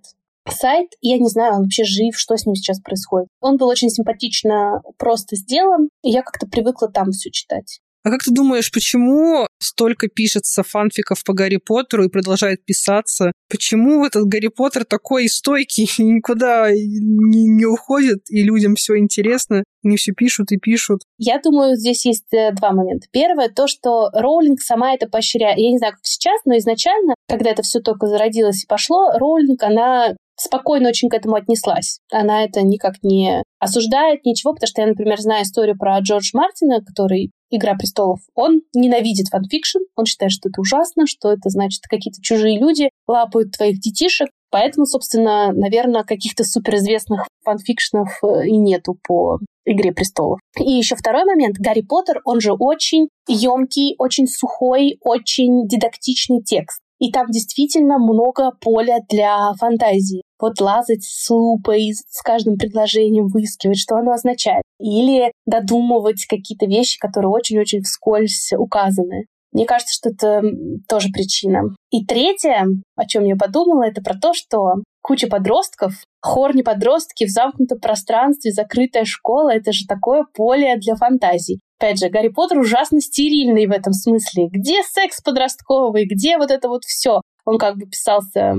сайт. Я не знаю, он вообще жив, что с ним сейчас происходит. Он был очень симпатично просто сделан, и я как-то привыкла там все читать. А как ты думаешь, почему столько пишется фанфиков по Гарри Поттеру и продолжает писаться? Почему этот Гарри Поттер такой стойкий, никуда не, не уходит, и людям все интересно? Они все пишут и пишут. Я думаю, здесь есть э, два момента. Первое, то, что Роулинг сама это поощряет. Я не знаю, как сейчас, но изначально, когда это все только зародилось и пошло, Роулинг, она спокойно очень к этому отнеслась. Она это никак не осуждает, ничего, потому что я, например, знаю историю про Джордж Мартина, который «Игра престолов». Он ненавидит fanfiction, он считает, что это ужасно, что это значит, какие-то чужие люди лапают твоих детишек. Поэтому, собственно, наверное, каких-то суперизвестных фанфикшнов э, и нету по «Игре престолов». И еще второй момент. Гарри Поттер, он же очень емкий, очень сухой, очень дидактичный текст. И там действительно много поля для фантазии. Вот лазать с лупой, с каждым предложением выискивать, что оно означает. Или додумывать какие-то вещи, которые очень-очень вскользь указаны. Мне кажется, что это тоже причина. И третье, о чем я подумала, это про то, что куча подростков, хорни подростки в замкнутом пространстве, закрытая школа — это же такое поле для фантазий. Опять же, Гарри Поттер ужасно стерильный в этом смысле. Где секс подростковый? Где вот это вот все? Он как бы писался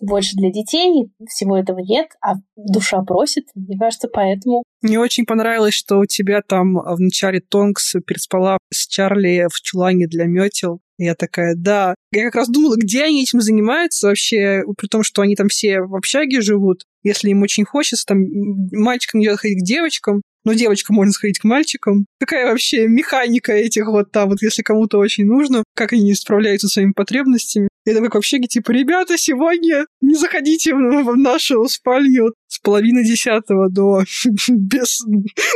больше для детей, всего этого нет, а душа просит, мне кажется, поэтому. Мне очень понравилось, что у тебя там в начале Тонкс переспала с Чарли в чулане для метел. Я такая, да. Я как раз думала, где они этим занимаются вообще, при том, что они там все в общаге живут. Если им очень хочется, там мальчикам не ходить к девочкам, но девочка можно сходить к мальчикам. Какая вообще механика этих вот там, вот если кому-то очень нужно, как они справляются со своими потребностями. Я такой вообще типа, ребята, сегодня не заходите в нашу спальню с половины десятого до без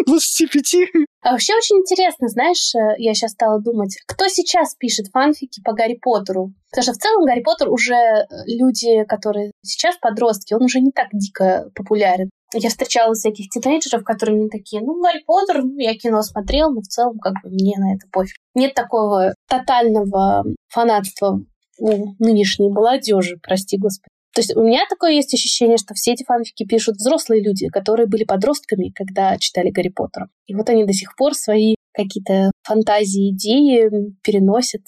двадцати пяти. А вообще очень интересно, знаешь, э, я сейчас стала думать, кто сейчас пишет фанфики по Гарри Поттеру? Потому что в целом Гарри Поттер уже э, люди, которые сейчас подростки, он уже не так дико популярен. Я встречала всяких тинейджеров, которые мне такие, ну, Гарри Поттер, ну, я кино смотрел, но в целом как бы мне на это пофиг. Нет такого тотального фанатства у нынешней молодежи, прости господи. То есть у меня такое есть ощущение, что все эти фанфики пишут взрослые люди, которые были подростками, когда читали Гарри Поттера. И вот они до сих пор свои какие-то фантазии, идеи переносят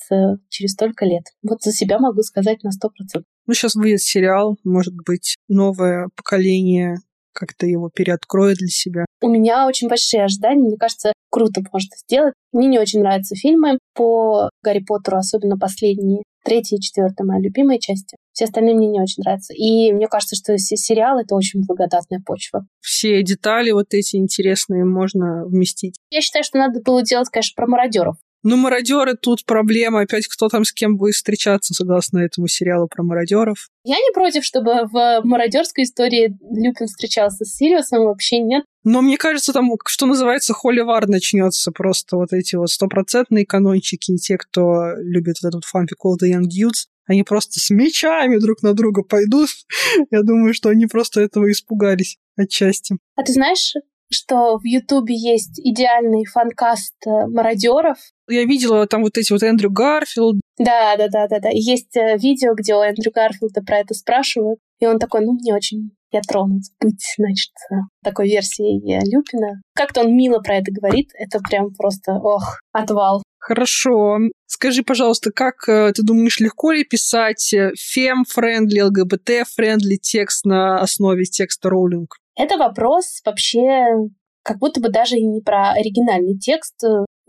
через столько лет. Вот за себя могу сказать на сто процентов. Ну, сейчас выйдет сериал, может быть, новое поколение как-то его переоткроет для себя. У меня очень большие ожидания. Мне кажется, круто можно сделать. Мне не очень нравятся фильмы по Гарри Поттеру, особенно последние. Третья и четвертая моя любимая части. Все остальные мне не очень нравятся. И мне кажется, что сериал — это очень благодатная почва. Все детали вот эти интересные можно вместить. Я считаю, что надо было делать, конечно, про мародеров. Ну, мародеры тут проблема. Опять кто там с кем будет встречаться, согласно этому сериалу про мародеров. Я не против, чтобы в мародерской истории Люпин встречался с Сириусом, вообще нет. Но мне кажется, там, что называется, холивар начнется просто вот эти вот стопроцентные канончики и те, кто любит вот этот фанфик All the Young Dudes, они просто с мечами друг на друга пойдут. Я думаю, что они просто этого испугались отчасти. А ты знаешь, что в Ютубе есть идеальный fancast э, мародеров. Я видела там вот эти вот Эндрю Гарфилд. Да, да, да, да, да. Есть э, видео, где у Эндрю Гарфилда про это спрашивают. И он такой, ну, мне очень я тронут быть, значит, э, такой версией Люпина. Как-то он мило про это говорит. Это прям просто, ох, отвал. Хорошо. Скажи, пожалуйста, как ты думаешь, легко ли писать fem-friendly, ЛГБТ-friendly текст на основе текста Роулинг? Это вопрос вообще как будто бы даже и не про оригинальный текст.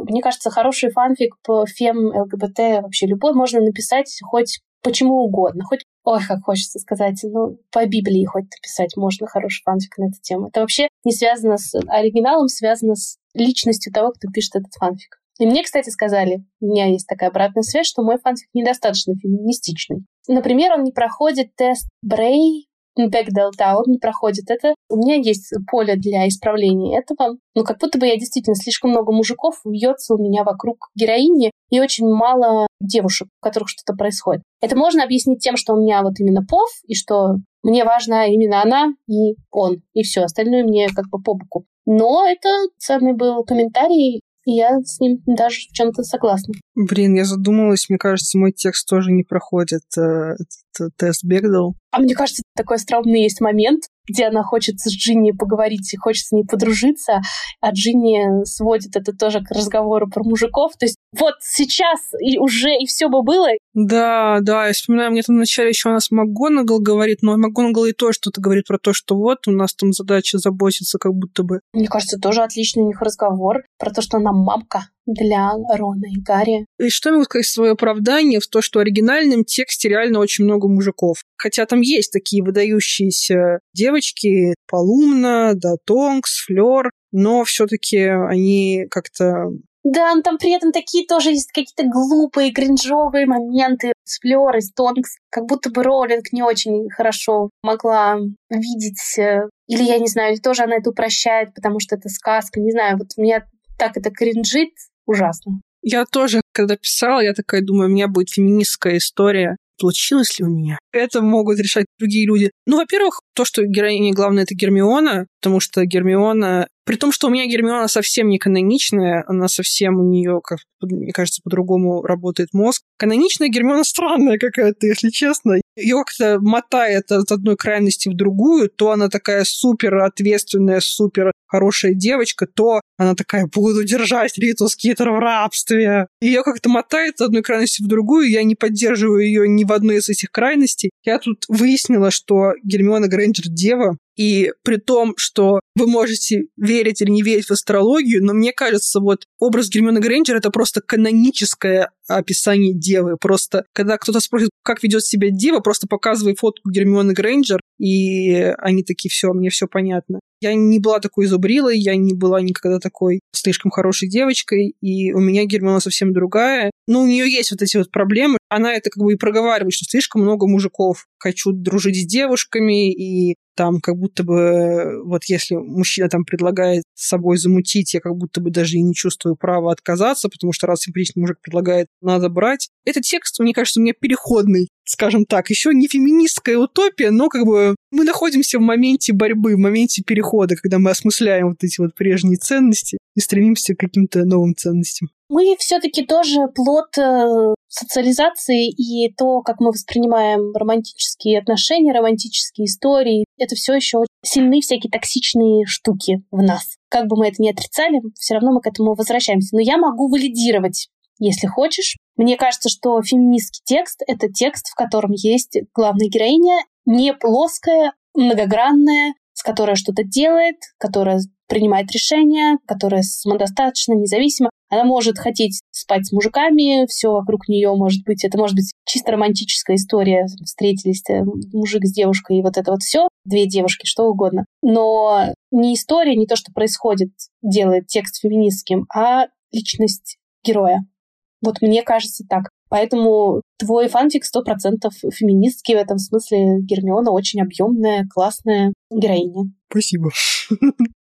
Мне кажется, хороший фанфик по фем, ЛГБТ, вообще любой можно написать хоть почему угодно, хоть, ой, как хочется сказать, ну, по Библии хоть написать можно хороший фанфик на эту тему. Это вообще не связано с оригиналом, связано с личностью того, кто пишет этот фанфик. И мне, кстати, сказали, у меня есть такая обратная связь, что мой фанфик недостаточно феминистичный. Например, он не проходит тест Брей Бэкдел, он не проходит. Это у меня есть поле для исправления этого. Но как будто бы я действительно слишком много мужиков вьется у меня вокруг героини и очень мало девушек, у которых что-то происходит. Это можно объяснить тем, что у меня вот именно пов, и что мне важна именно она и он, и все. Остальное мне как бы по боку. Но это ценный был комментарий, и я с ним даже в чем-то согласна. Блин, я задумалась, мне кажется, мой текст тоже не проходит э, этот тест Бегдал. А мне кажется, такой остроумный есть момент, где она хочет с Джинни поговорить и хочет с ней подружиться, а Джинни сводит это тоже к разговору про мужиков. То есть вот сейчас и уже и все бы было. Да, да, я вспоминаю, мне там вначале еще у нас МакГонагал говорит, но МакГонагал и то что-то говорит про то, что вот у нас там задача заботиться как будто бы. Мне кажется, тоже отличный у них разговор про то, что она мамка для Рона и Гарри. И что я могу сказать свое оправдание в то, что в оригинальном тексте реально очень много мужиков. Хотя там есть такие выдающиеся девочки, Полумна, да, Тонкс, Флёр, но все-таки они как-то да, но там при этом такие тоже есть какие-то глупые, кринжовые моменты с Флёр с Тонкс. Как будто бы Роулинг не очень хорошо могла видеть. Э, или, я не знаю, тоже она это упрощает, потому что это сказка. Не знаю, вот меня так это кринжит ужасно. Я тоже, когда писала, я такая думаю, у меня будет феминистская история получилось ли у меня. Это могут решать другие люди. Ну, во-первых, то, что героиня главное, это Гермиона, потому что Гермиона при том, что у меня Гермиона совсем не каноничная, она совсем у нее, как мне кажется, по-другому работает мозг. Каноничная Гермиона странная какая-то, если честно. Ее как-то мотает от одной крайности в другую. То она такая супер ответственная, супер хорошая девочка, то она такая, буду держать Риту Скитер в рабстве. Ее как-то мотает от одной крайности в другую. Я не поддерживаю ее ни в одной из этих крайностей. Я тут выяснила, что Гермиона Грейнджер дева, и при том, что вы можете верить или не верить в астрологию, но мне кажется, вот образ Гермионы Грейнджер — это просто каноническое описание девы. Просто, когда кто-то спросит, как ведет себя дева, просто показывай фотку Гермионы Грейнджер, и они такие, все, мне все понятно. Я не была такой зубрилой, я не была никогда такой слишком хорошей девочкой, и у меня Гермиона совсем другая. Но у нее есть вот эти вот проблемы. Она это как бы и проговаривает, что слишком много мужиков. Хочу дружить с девушками, и там как будто бы вот если мужчина там предлагает с собой замутить, я как будто бы даже и не чувствую права отказаться, потому что раз симпатичный мужик предлагает, надо брать. Этот текст, мне кажется, у меня переходный скажем так, еще не феминистская утопия, но как бы мы находимся в моменте борьбы, в моменте перехода, когда мы осмысляем вот эти вот прежние ценности и стремимся к каким-то новым ценностям. Мы все-таки тоже плод э, социализации и то, как мы воспринимаем романтические отношения, романтические истории, это все еще сильны всякие токсичные штуки в нас. Как бы мы это ни отрицали, все равно мы к этому возвращаемся. Но я могу валидировать если хочешь. Мне кажется, что феминистский текст — это текст, в котором есть главная героиня не плоская, многогранная, с которой что-то делает, которая принимает решения, которая самодостаточно, независима. Она может хотеть спать с мужиками, все вокруг нее может быть, это может быть чисто романтическая история, встретились э, мужик с девушкой, и вот это вот все, две девушки, что угодно. Но не история, не то, что происходит, делает текст феминистским, а личность героя. Вот мне кажется так. Поэтому твой фанфик сто процентов феминистский в этом смысле. Гермиона очень объемная, классная героиня. Спасибо.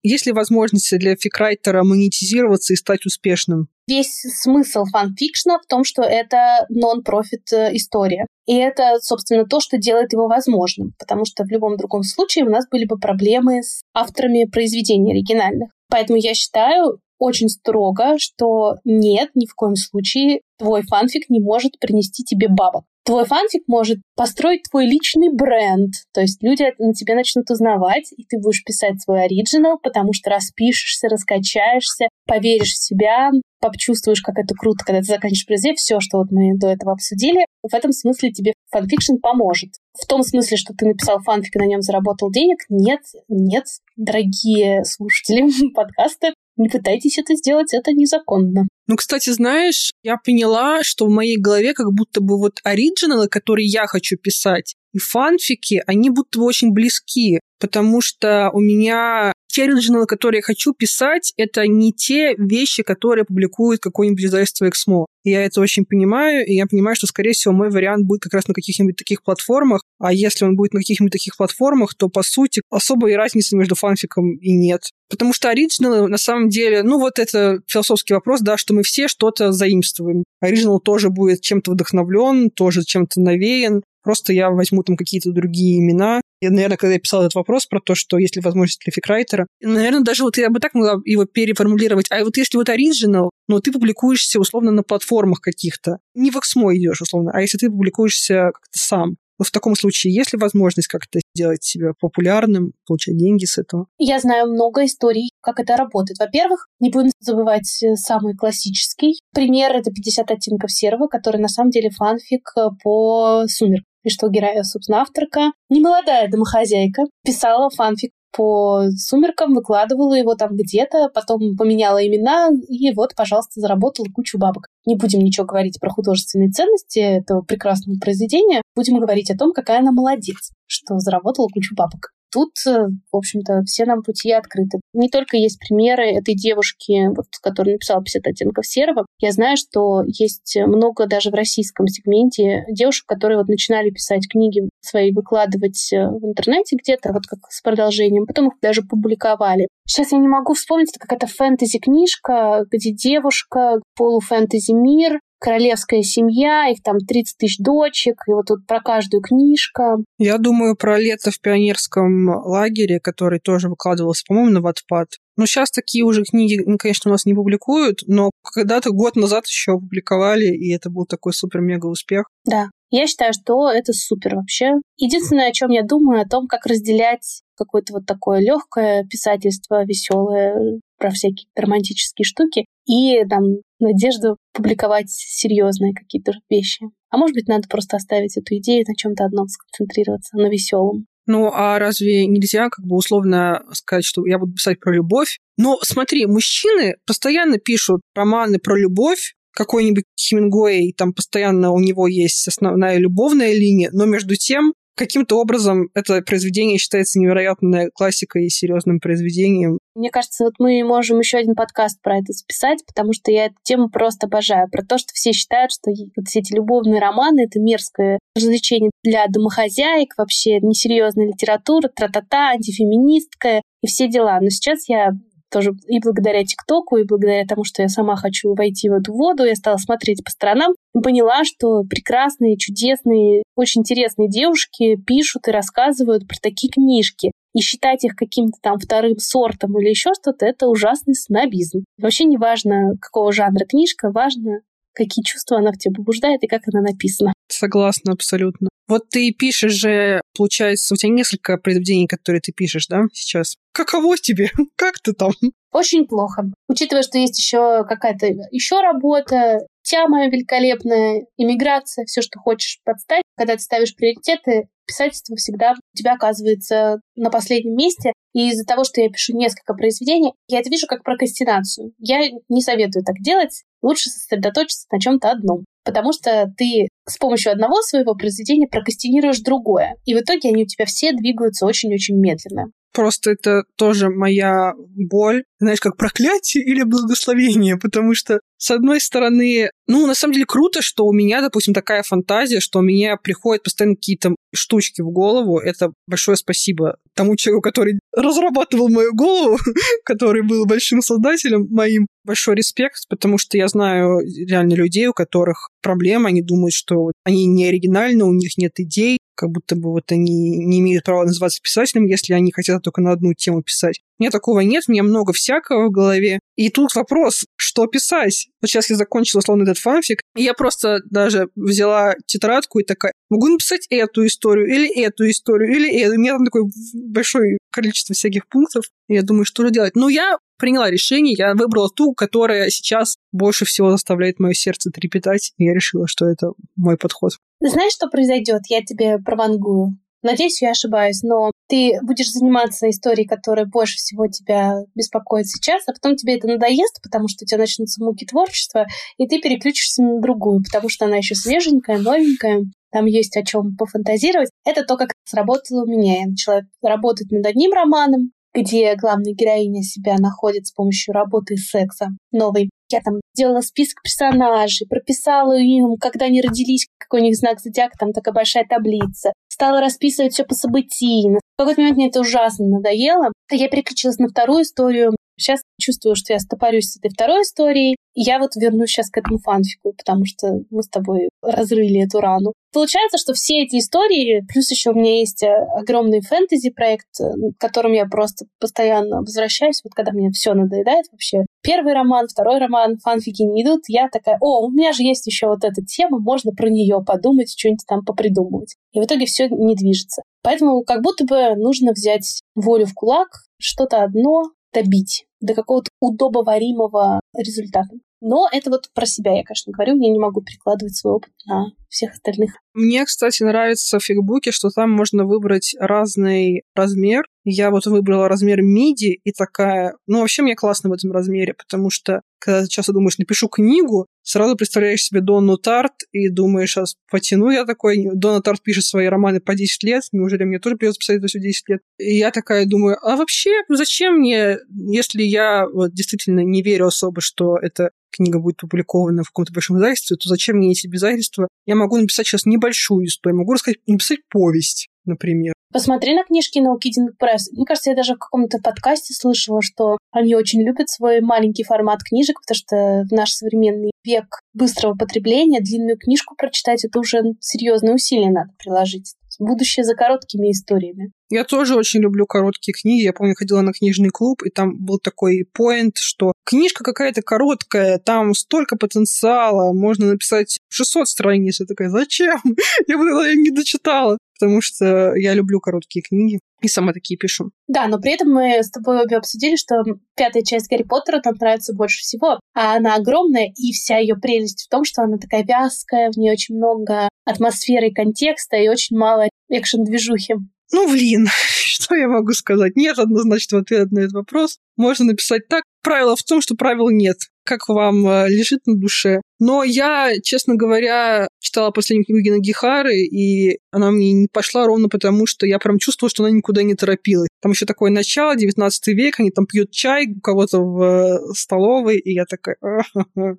Есть ли возможности для фикрайтера монетизироваться и стать успешным? Весь смысл фанфикшна в том, что это non-profit э, история. И это, собственно, то, что делает его возможным. Потому что в любом другом случае у нас были бы проблемы с авторами произведений оригинальных. Поэтому я считаю, очень строго, что нет, ни в коем случае твой фанфик не может принести тебе бабок. Твой фанфик может построить твой личный бренд. То есть люди на тебя начнут узнавать, и ты будешь писать свой оригинал, потому что распишешься, раскачаешься, поверишь в себя, почувствуешь, как это круто, когда ты заканчиваешь произведение, все, что вот мы до этого обсудили. В этом смысле тебе fanfiction поможет. В том смысле, что ты написал фанфик и на нем заработал денег, нет, нет, дорогие слушатели подкаста, не пытайтесь это сделать, это незаконно. Ну, кстати, знаешь, я поняла, что в моей голове как будто бы вот оригиналы, которые я хочу писать, и фанфики, они будто бы очень близки, потому что у меня те оригиналы, которые я хочу писать, это не те вещи, которые публикует какое-нибудь издательство Эксмо. И я это очень понимаю, и я понимаю, что, скорее всего, мой вариант будет как раз на каких-нибудь таких платформах, а если он будет на каких-нибудь таких платформах, то, по сути, особой разницы между фанфиком и нет. Потому что оригиналы, на самом деле, ну вот это философский вопрос, да, что мы все что-то заимствуем. Оригинал тоже будет чем-то вдохновлен, тоже чем-то навеян, Просто я возьму там какие-то другие имена. И, наверное, когда я писала этот вопрос про то, что есть ли возможность для фикрайтера, наверное, даже вот я бы так могла его переформулировать. А вот если вот оригинал, но ты публикуешься условно на платформах каких-то, не в Эксмо идешь условно, а если ты публикуешься как-то сам, в таком случае есть ли возможность как-то делать себя популярным, получать деньги с этого. Я знаю много историй, как это работает. Во-первых, не будем забывать э, самый классический пример. Это 50 оттенков серого, который на самом деле фанфик э, по сумеркам и что героя, собственно, авторка, немолодая домохозяйка, писала фанфик по сумеркам, выкладывала его там где-то, потом поменяла имена, и вот, пожалуйста, заработала кучу бабок. Не будем ничего говорить про художественные ценности этого прекрасного произведения, будем говорить о том, какая она молодец, что заработала кучу бабок. Тут, э, в общем-то, все нам пути открыты. Не только есть примеры этой девушки, вот, которая написала 50 оттенков серого. Я знаю, что есть много даже в российском сегменте девушек, которые вот начинали писать книги свои, выкладывать э, в интернете где-то, вот как с продолжением, потом их даже публиковали. Сейчас я не могу вспомнить, это какая-то фэнтези-книжка, где девушка, полуфэнтези мир, королевская семья, их там 30 тысяч дочек, и вот тут про каждую книжка. Я думаю про лето в пионерском лагере, который тоже выкладывался, по-моему, на Ватпад. Ну, сейчас такие уже книги, конечно, у нас не публикуют, но когда-то год назад еще публиковали, и это был такой супер-мега успех. Да, я считаю, что это супер вообще. Единственное, о чем я думаю, о том, как разделять какое-то вот такое легкое писательство, веселое, про всякие романтические штуки, и там надежду публиковать серьезные какие-то вещи. А может быть, надо просто оставить эту идею на чем-то одном сконцентрироваться, на веселом. Ну, а разве нельзя как бы условно сказать, что я буду писать про любовь? Но смотри, мужчины постоянно пишут романы про любовь, какой-нибудь Хемингуэй, там постоянно у него есть основная любовная линия, но между тем каким-то образом это произведение считается невероятной классикой и серьезным произведением. Мне кажется, вот мы можем еще один подкаст про это записать, потому что я эту тему просто обожаю. Про то, что все считают, что вот все эти любовные романы — это мерзкое развлечение для домохозяек, вообще несерьезная литература, тра-та-та, антифеминистская и все дела. Но сейчас я тоже и благодаря ТикТоку, и благодаря тому, что я сама хочу войти в эту воду, я стала смотреть по сторонам и поняла, что прекрасные, чудесные, очень интересные девушки пишут и рассказывают про такие книжки. И считать их каким-то там вторым сортом или еще что-то, это ужасный снобизм. Вообще не важно, какого жанра книжка, важно, какие чувства она в тебе побуждает и как она написана. Согласна абсолютно. Вот ты пишешь же, получается, у тебя несколько произведений, которые ты пишешь, да, сейчас? Каково тебе? Как ты там? Очень плохо. Учитывая, что есть еще какая-то еще работа, тема великолепная, иммиграция, все, что хочешь подставить. Когда ты ставишь приоритеты, писательство всегда у тебя оказывается на последнем месте. И из-за того, что я пишу несколько произведений, я это вижу как прокрастинацию. Я не советую так делать. Лучше сосредоточиться на чем-то одном. Потому что ты с помощью одного своего произведения прокрастинируешь другое. И в итоге они у тебя все двигаются очень-очень медленно. Просто это тоже моя боль, знаешь, как проклятие или благословение, потому что, с одной стороны, ну, на самом деле круто, что у меня, допустим, такая фантазия, что у меня приходят постоянно какие-то штучки в голову. Это большое спасибо тому человеку, который разрабатывал мою голову, который был большим создателем моим. Большой респект, потому что я знаю реально людей, у которых проблемы, они думают, что они не оригинальны, у них нет идей, как будто бы вот они не имеют права называться писателем, если они хотят только на одну тему писать. У меня такого нет, у меня много всякого в голове. И тут вопрос, что писать? Вот сейчас я закончила условно этот фанфик, и я просто даже взяла тетрадку и такая, могу написать эту историю, или эту историю, или эту. У меня там такое большое количество всяких пунктов. И я думаю, что же делать? Ну, я приняла решение, я выбрала ту, которая сейчас больше всего заставляет мое сердце трепетать, и я решила, что это мой подход. Знаешь, что произойдет? Я тебе провангую. Надеюсь, я ошибаюсь, но ты будешь заниматься историей, которая больше всего тебя беспокоит сейчас, а потом тебе это надоест, потому что у тебя начнутся муки творчества, и ты переключишься на другую, потому что она еще свеженькая, новенькая, там есть о чем пофантазировать. Это то, как сработало у меня. Я начала работать над одним романом, где главная героиня себя находит с помощью работы и секса новой. Я там делала список персонажей, прописала им, когда они родились, какой у них знак зодиака, там такая большая таблица. Стала расписывать все по событийно. В какой-то момент мне это ужасно надоело. Я переключилась на вторую историю. Сейчас чувствую, что я стопорюсь с этой второй историей. Я вот вернусь сейчас к этому фанфику, потому что мы с тобой разрыли эту рану. Получается, что все эти истории, плюс еще у меня есть э, огромный фэнтези-проект, э, к которому я просто постоянно возвращаюсь, вот когда мне все надоедает вообще. Первый роман, второй роман, фанфики не идут, я такая, о, у меня же есть еще вот эта тема, можно про нее подумать, что-нибудь там попридумывать. И в итоге все не движется. Поэтому как будто бы нужно взять волю в кулак, что-то одно добить до какого-то удобоваримого результата. Но это вот про себя я, конечно, говорю. Я не могу перекладывать свой опыт на всех остальных. Мне, кстати, нравится в фигбуке, что там можно выбрать разный размер. Я вот выбрала размер миди и такая... Ну, вообще мне классно в этом размере, потому что когда ты часто думаешь, напишу книгу, сразу представляешь себе Донну Тарт и думаешь, а потяну я такой. Донна Тарт пишет свои романы по 10 лет, неужели мне тоже придется писать это все 10 лет? И я такая думаю, а вообще зачем мне, если я вот действительно не верю особо, что это книга будет опубликована в каком-то большом издательстве, то зачем мне эти обязательства? Я могу написать сейчас небольшую историю, могу рассказать, написать повесть, например. Посмотри на книжки на Кидинг Пресс. Мне кажется, я даже в каком-то подкасте слышала, что они очень любят свой маленький формат книжек, потому что в наш современный век быстрого потребления длинную книжку прочитать это уже серьезные усилия надо приложить. Будущее за короткими историями. Я тоже очень люблю короткие книги. Я помню, ходила на книжный клуб, и там был такой поинт, что книжка какая-то короткая, там столько потенциала, можно написать 600 страниц. Я такая, зачем? Я бы тогда не дочитала потому что я люблю короткие книги и сама такие пишу. Да, но при этом мы с тобой обе обсудили, что пятая часть Гарри Поттера нам нравится больше всего. А она огромная, и вся ее прелесть в том, что она такая вязкая, в ней очень много атмосферы и контекста, и очень мало экшен-движухи. Ну, блин, что я могу сказать? Нет однозначного ответа на этот вопрос. Можно написать так. Правило в том, что правил нет. Как вам э, лежит на душе. Но я, честно говоря, читала последнюю книгу Нагихары, и она мне не пошла ровно потому, что я прям чувствовала, что она никуда не торопилась. Там еще такое начало, 19 век, они там пьют чай у кого-то в э, столовой, и я такая, у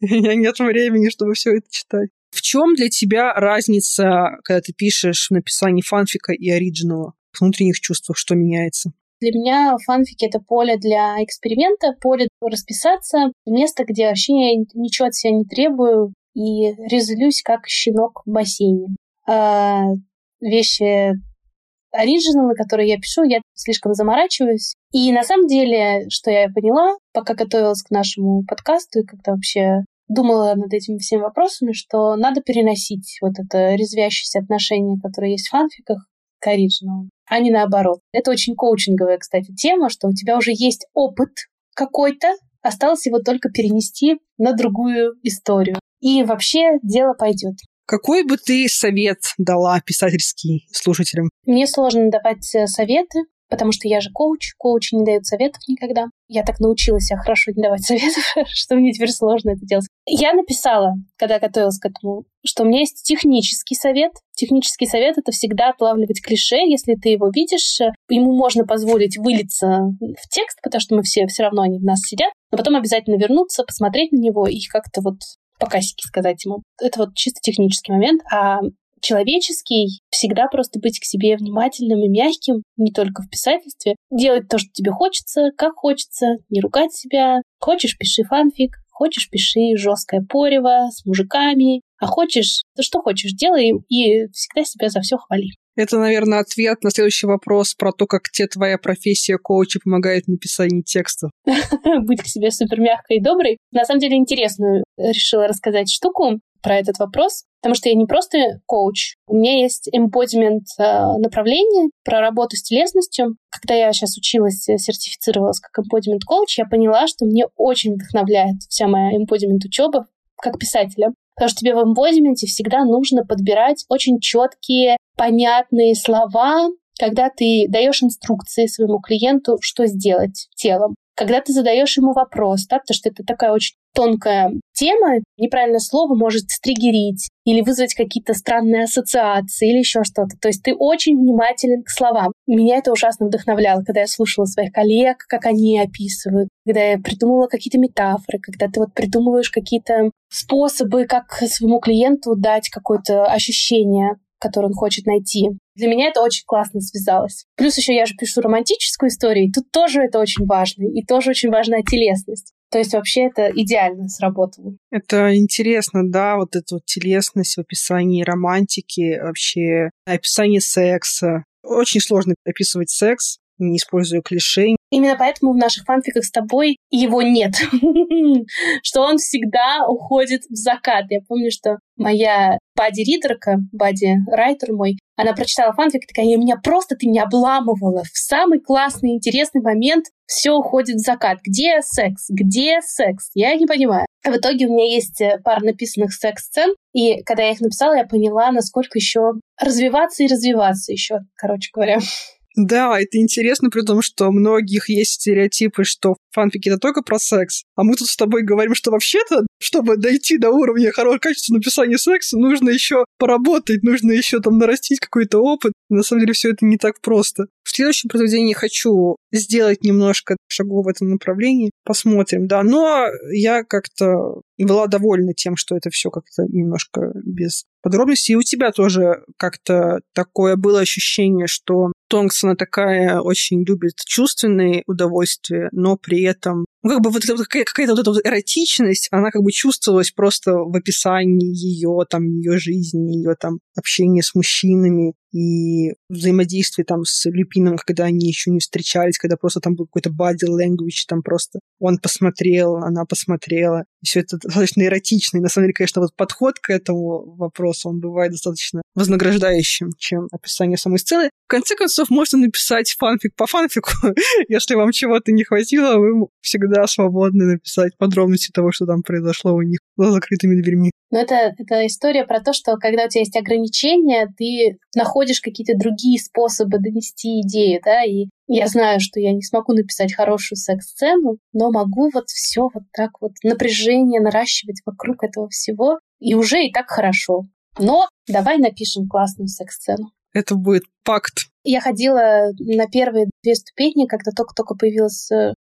меня нет времени, чтобы все это читать. В чем для тебя разница, когда ты пишешь в написании фанфика и оригинала? В внутренних чувствах что меняется? Для меня фанфики — это поле для эксперимента, поле расписаться, место, где вообще я ничего от себя не требую и резолюсь как щенок в бассейне. А вещи оригиналы, которые я пишу, я слишком заморачиваюсь. И на самом деле, что я поняла, пока готовилась к нашему подкасту и когда вообще думала над этими всеми вопросами, что надо переносить вот это резвящееся отношение, которое есть в фанфиках, к оригиналу, а не наоборот. Это очень коучинговая, кстати, тема, что у тебя уже есть опыт какой-то, осталось его только перенести на другую историю. И вообще дело пойдет. Какой бы ты совет дала писательский слушателям? Мне сложно давать э, советы, потому что я же коуч, коучи не дают советов никогда. Я так научилась хорошо не давать советов, что мне теперь сложно это делать. Я написала, когда готовилась к этому, что у меня есть технический совет. Технический совет — это всегда отлавливать клише. Если ты его видишь, ему можно позволить вылиться в текст, потому что мы все все равно они в нас сидят, но потом обязательно вернуться, посмотреть на него и как-то вот по сказать ему. Это вот чисто технический момент. А человеческий, всегда просто быть к себе внимательным и мягким, не только в писательстве, делать то, что тебе хочется, как хочется, не ругать себя. Хочешь, пиши фанфик, хочешь, пиши жесткое порево с мужиками, а хочешь, то что хочешь, делай и всегда себя за все хвали. Это, наверное, ответ на следующий вопрос про то, как тебе твоя профессия коуча помогает в написании текста. Быть к себе супер мягкой и доброй. На самом деле интересную решила рассказать штуку про этот вопрос, потому что я не просто коуч, у меня есть embodiment э, направление про работу с телесностью. Когда я сейчас училась, сертифицировалась как embodiment коуч, я поняла, что мне очень вдохновляет вся моя embodiment учеба как писателя. Потому что тебе в эмбодименте всегда нужно подбирать очень четкие, понятные слова, когда ты даешь инструкции своему клиенту, что сделать телом. Когда ты задаешь ему вопрос, да, потому что это такая очень тонкая тема, неправильное слово может стригерить или вызвать какие-то странные ассоциации или еще что-то. То есть ты очень внимателен к словам. Меня это ужасно вдохновляло, когда я слушала своих коллег, как они описывают, когда я придумывала какие-то метафоры, когда ты вот придумываешь какие-то способы, как своему клиенту дать какое-то ощущение который он хочет найти. Для меня это очень классно связалось. Плюс еще я же пишу романтическую историю, и тут тоже это очень важно, и тоже очень важна телесность. То есть вообще это идеально сработало. Это интересно, да, вот эта вот телесность в описании романтики, вообще описание секса. Очень сложно описывать секс, не используя клише. Именно поэтому в наших фанфиках с тобой его нет. что он всегда уходит в закат. Я помню, что моя бади-ридерка, бади-райтер мой, она прочитала фанфик, такая, меня просто ты не обламывала. В самый классный, интересный момент все уходит в закат. Где секс? Где секс? Я не понимаю. В итоге у меня есть э, пара написанных секс-сцен, и когда я их написала, я поняла, насколько еще развиваться и развиваться еще, короче говоря. Да, это интересно, при том, что у многих есть стереотипы, что фанфики это только про секс. А мы тут с тобой говорим, что вообще-то, чтобы дойти до уровня хорошего качества написания секса, нужно еще поработать, нужно еще там нарастить какой-то опыт. На самом деле все это не так просто. В следующем произведении хочу сделать немножко шагов в этом направлении. Посмотрим, да. Но я как-то была довольна тем, что это все как-то немножко без подробностей. И у тебя тоже как-то такое было ощущение, что Тонгсона такая очень любит чувственные удовольствия, но при этом ну, как бы вот эта какая-то вот эта вот эротичность, она как бы чувствовалась просто в описании ее, там, ее жизни, ее там общения с мужчинами и взаимодействие там с Люпином, когда они еще не встречались, когда просто там был какой-то body language, там просто он посмотрел, она посмотрела. Все это достаточно эротично. И на самом деле, конечно, вот подход к этому вопросу, он бывает достаточно вознаграждающим, чем описание самой сцены. В конце концов, можно написать фанфик по фанфику. Если вам чего-то не хватило, вы всегда свободны написать подробности того, что там произошло у них за закрытыми дверьми. Но это, это история про то, что когда у тебя есть ограничения, ты находишь какие-то другие способы донести идею, да, и я знаю, что я не смогу написать хорошую секс-сцену, но могу вот все вот так вот напряжение наращивать вокруг этого всего, и уже и так хорошо. Но давай напишем классную секс-сцену. Это будет пакт. Я ходила на первые две ступени, когда только-только появилась, э,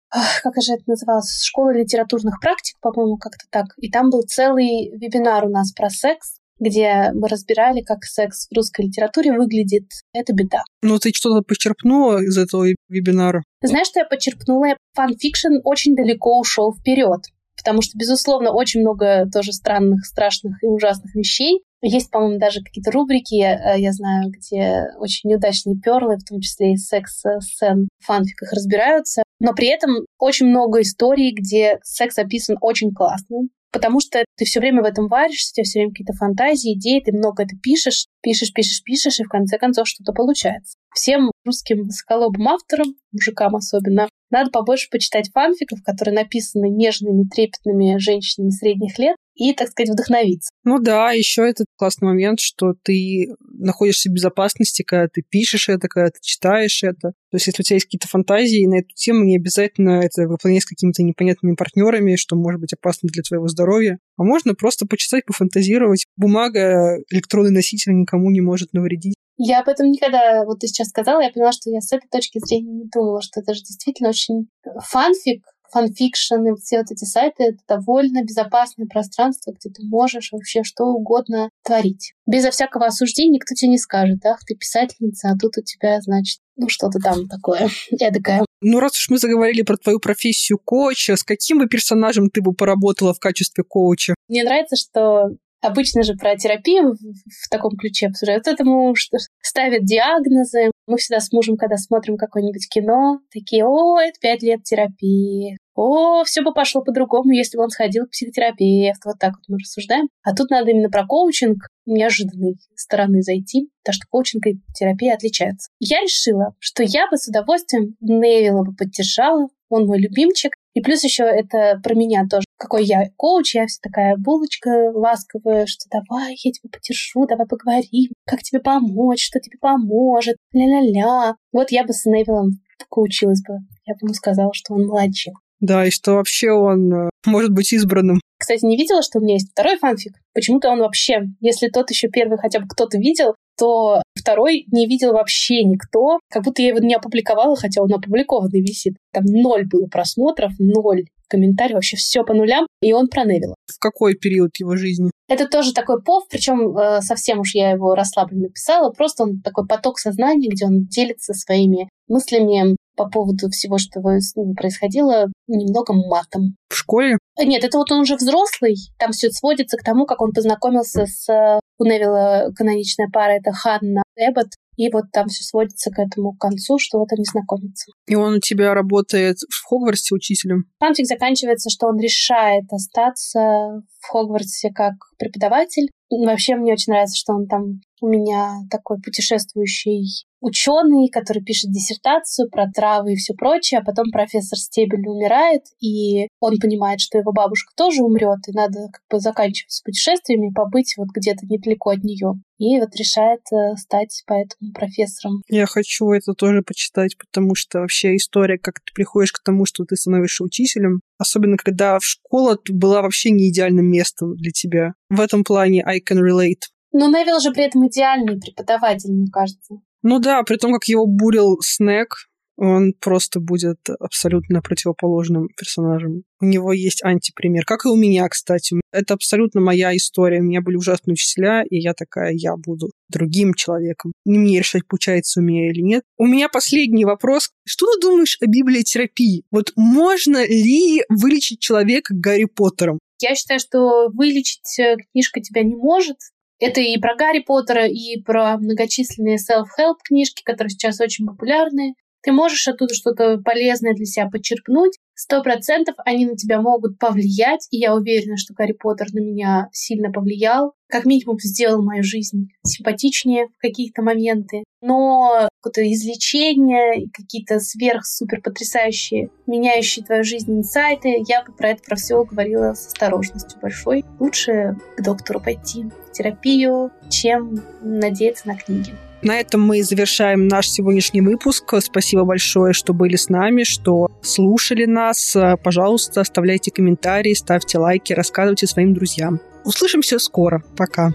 как же это называлось, школа литературных практик, по-моему, как-то так. И там был целый вебинар у нас про секс, где мы разбирали, как секс в русской литературе выглядит. Это беда. Ну, ты что-то почерпнула из этого вебинара? Знаешь, что я почерпнула? Fanfiction очень далеко ушел вперед. Потому что, безусловно, очень много тоже странных, страшных и ужасных вещей. Есть, по-моему, даже какие-то рубрики, я, э, я знаю, где очень неудачные перлы, в том числе и секс-сцен в фанфиках разбираются. Но при этом очень много историй, где секс описан очень классно, потому что ты все время в этом варишься, у тебя все время какие-то фантазии, идеи, ты много это пишешь, пишешь, пишешь, пишешь, и в конце концов что-то получается. Всем русским высоколобым авторам, мужикам особенно, надо побольше почитать фанфиков, которые написаны нежными, трепетными женщинами средних лет, и, так сказать, вдохновиться. Ну да, еще этот классный момент, что ты находишься в безопасности, когда ты пишешь это, когда ты читаешь это. То есть, если у тебя есть какие-то фантазии на эту тему, не обязательно это выполнять с какими-то непонятными партнерами, что может быть опасно для твоего здоровья. А можно просто почитать, пофантазировать. Бумага, электронный носитель никому не может навредить. Я об этом никогда, вот ты сейчас сказала, я поняла, что я с этой точки зрения не думала, что это же действительно очень фанфик, fanfiction и все вот эти сайты — это довольно безопасное пространство, где ты можешь вообще что угодно творить. Безо всякого осуждения никто тебе не скажет, ах, ты писательница, а тут у тебя, значит, ну что-то там такое эдакое. Ну, раз уж мы заговорили про твою профессию коуча, с каким бы персонажем ты бы поработала в качестве коуча? Мне нравится, что Обычно же про терапию в таком ключе обсуждают. Этому что ставят диагнозы. Мы всегда с мужем, когда смотрим какое-нибудь кино, такие, о, это пять лет терапии. О, все бы пошло по-другому, если бы он сходил к психотерапевту. Вот так вот мы рассуждаем. А тут надо именно про коучинг неожиданной стороны зайти, потому что коучинг и терапия отличаются. Я решила, что я бы с удовольствием Невилла бы поддержала, он мой любимчик. И плюс еще это про меня тоже. Какой я коуч, я вся такая булочка ласковая, что давай, я тебя поддержу, давай поговорим, как тебе помочь, что тебе поможет, ля-ля-ля. Вот я бы с Невилом коучилась бы. Я бы ему сказала, что он младший. Да, и что вообще он э, может быть избранным. Кстати, не видела, что у меня есть второй фанфик. Почему-то он вообще, если тот еще первый хотя бы кто-то видел, то второй не видел вообще никто. Как будто я его не опубликовала, хотя он опубликованный висит. Там ноль было просмотров, ноль комментариев, вообще все по нулям, и он про Невилла. В какой период его жизни? Это тоже такой пов, причем э, совсем уж я его расслабленно писала, просто он такой поток сознания, где он делится своими мыслями по поводу всего, что с ним происходило, немного матом. В школе? Нет, это вот он уже взрослый. Там все сводится к тому, как он познакомился с... У Невилла каноничная пара — это Ханна Эббот, и вот там все сводится к этому концу, что вот они знакомятся. И он у тебя работает в Хогвартсе учителем? Фанфик заканчивается, что он решает остаться в Хогвартсе как преподаватель. Вообще мне очень нравится, что он там у меня такой путешествующий ученый, который пишет диссертацию про травы и все прочее, а потом профессор Стебель умирает, и он понимает, что его бабушка тоже умрет, и надо как бы заканчивать с путешествиями, побыть вот где-то недалеко от нее. И вот решает э, стать поэтому профессором. Я хочу это тоже почитать, потому что вообще история, как ты приходишь к тому, что ты становишься учителем, особенно когда в школа была вообще не идеальным местом для тебя. В этом плане I can relate. Но Невилл же при этом идеальный преподаватель, мне кажется. Ну да, при том, как его бурил Снег, он просто будет абсолютно противоположным персонажем. У него есть антипример, как и у меня, кстати. Это абсолютно моя история. У меня были ужасные учителя, и я такая, я буду другим человеком. Не мне решать, получается у меня или нет. У меня последний вопрос. Что ты думаешь о библиотерапии? Вот можно ли вылечить человека Гарри Поттером? Я считаю, что вылечить э, книжка тебя не может, это и про Гарри Поттера, и про многочисленные self-help книжки, которые сейчас очень популярны. Ты можешь оттуда что-то полезное для себя подчеркнуть. Сто процентов они на тебя могут повлиять, и я уверена, что Гарри Поттер на меня сильно повлиял. Как минимум сделал мою жизнь симпатичнее в какие-то моменты. Но какое-то излечение, какие-то сверх-супер потрясающие, меняющие твою жизнь инсайты, я бы про это про все говорила с осторожностью большой. Лучше к доктору пойти в терапию, чем надеяться на книги. На этом мы завершаем наш сегодняшний выпуск. Спасибо большое, что были с нами, что слушали нас. Пожалуйста, оставляйте комментарии, ставьте лайки, рассказывайте своим друзьям. Услышимся скоро. Пока.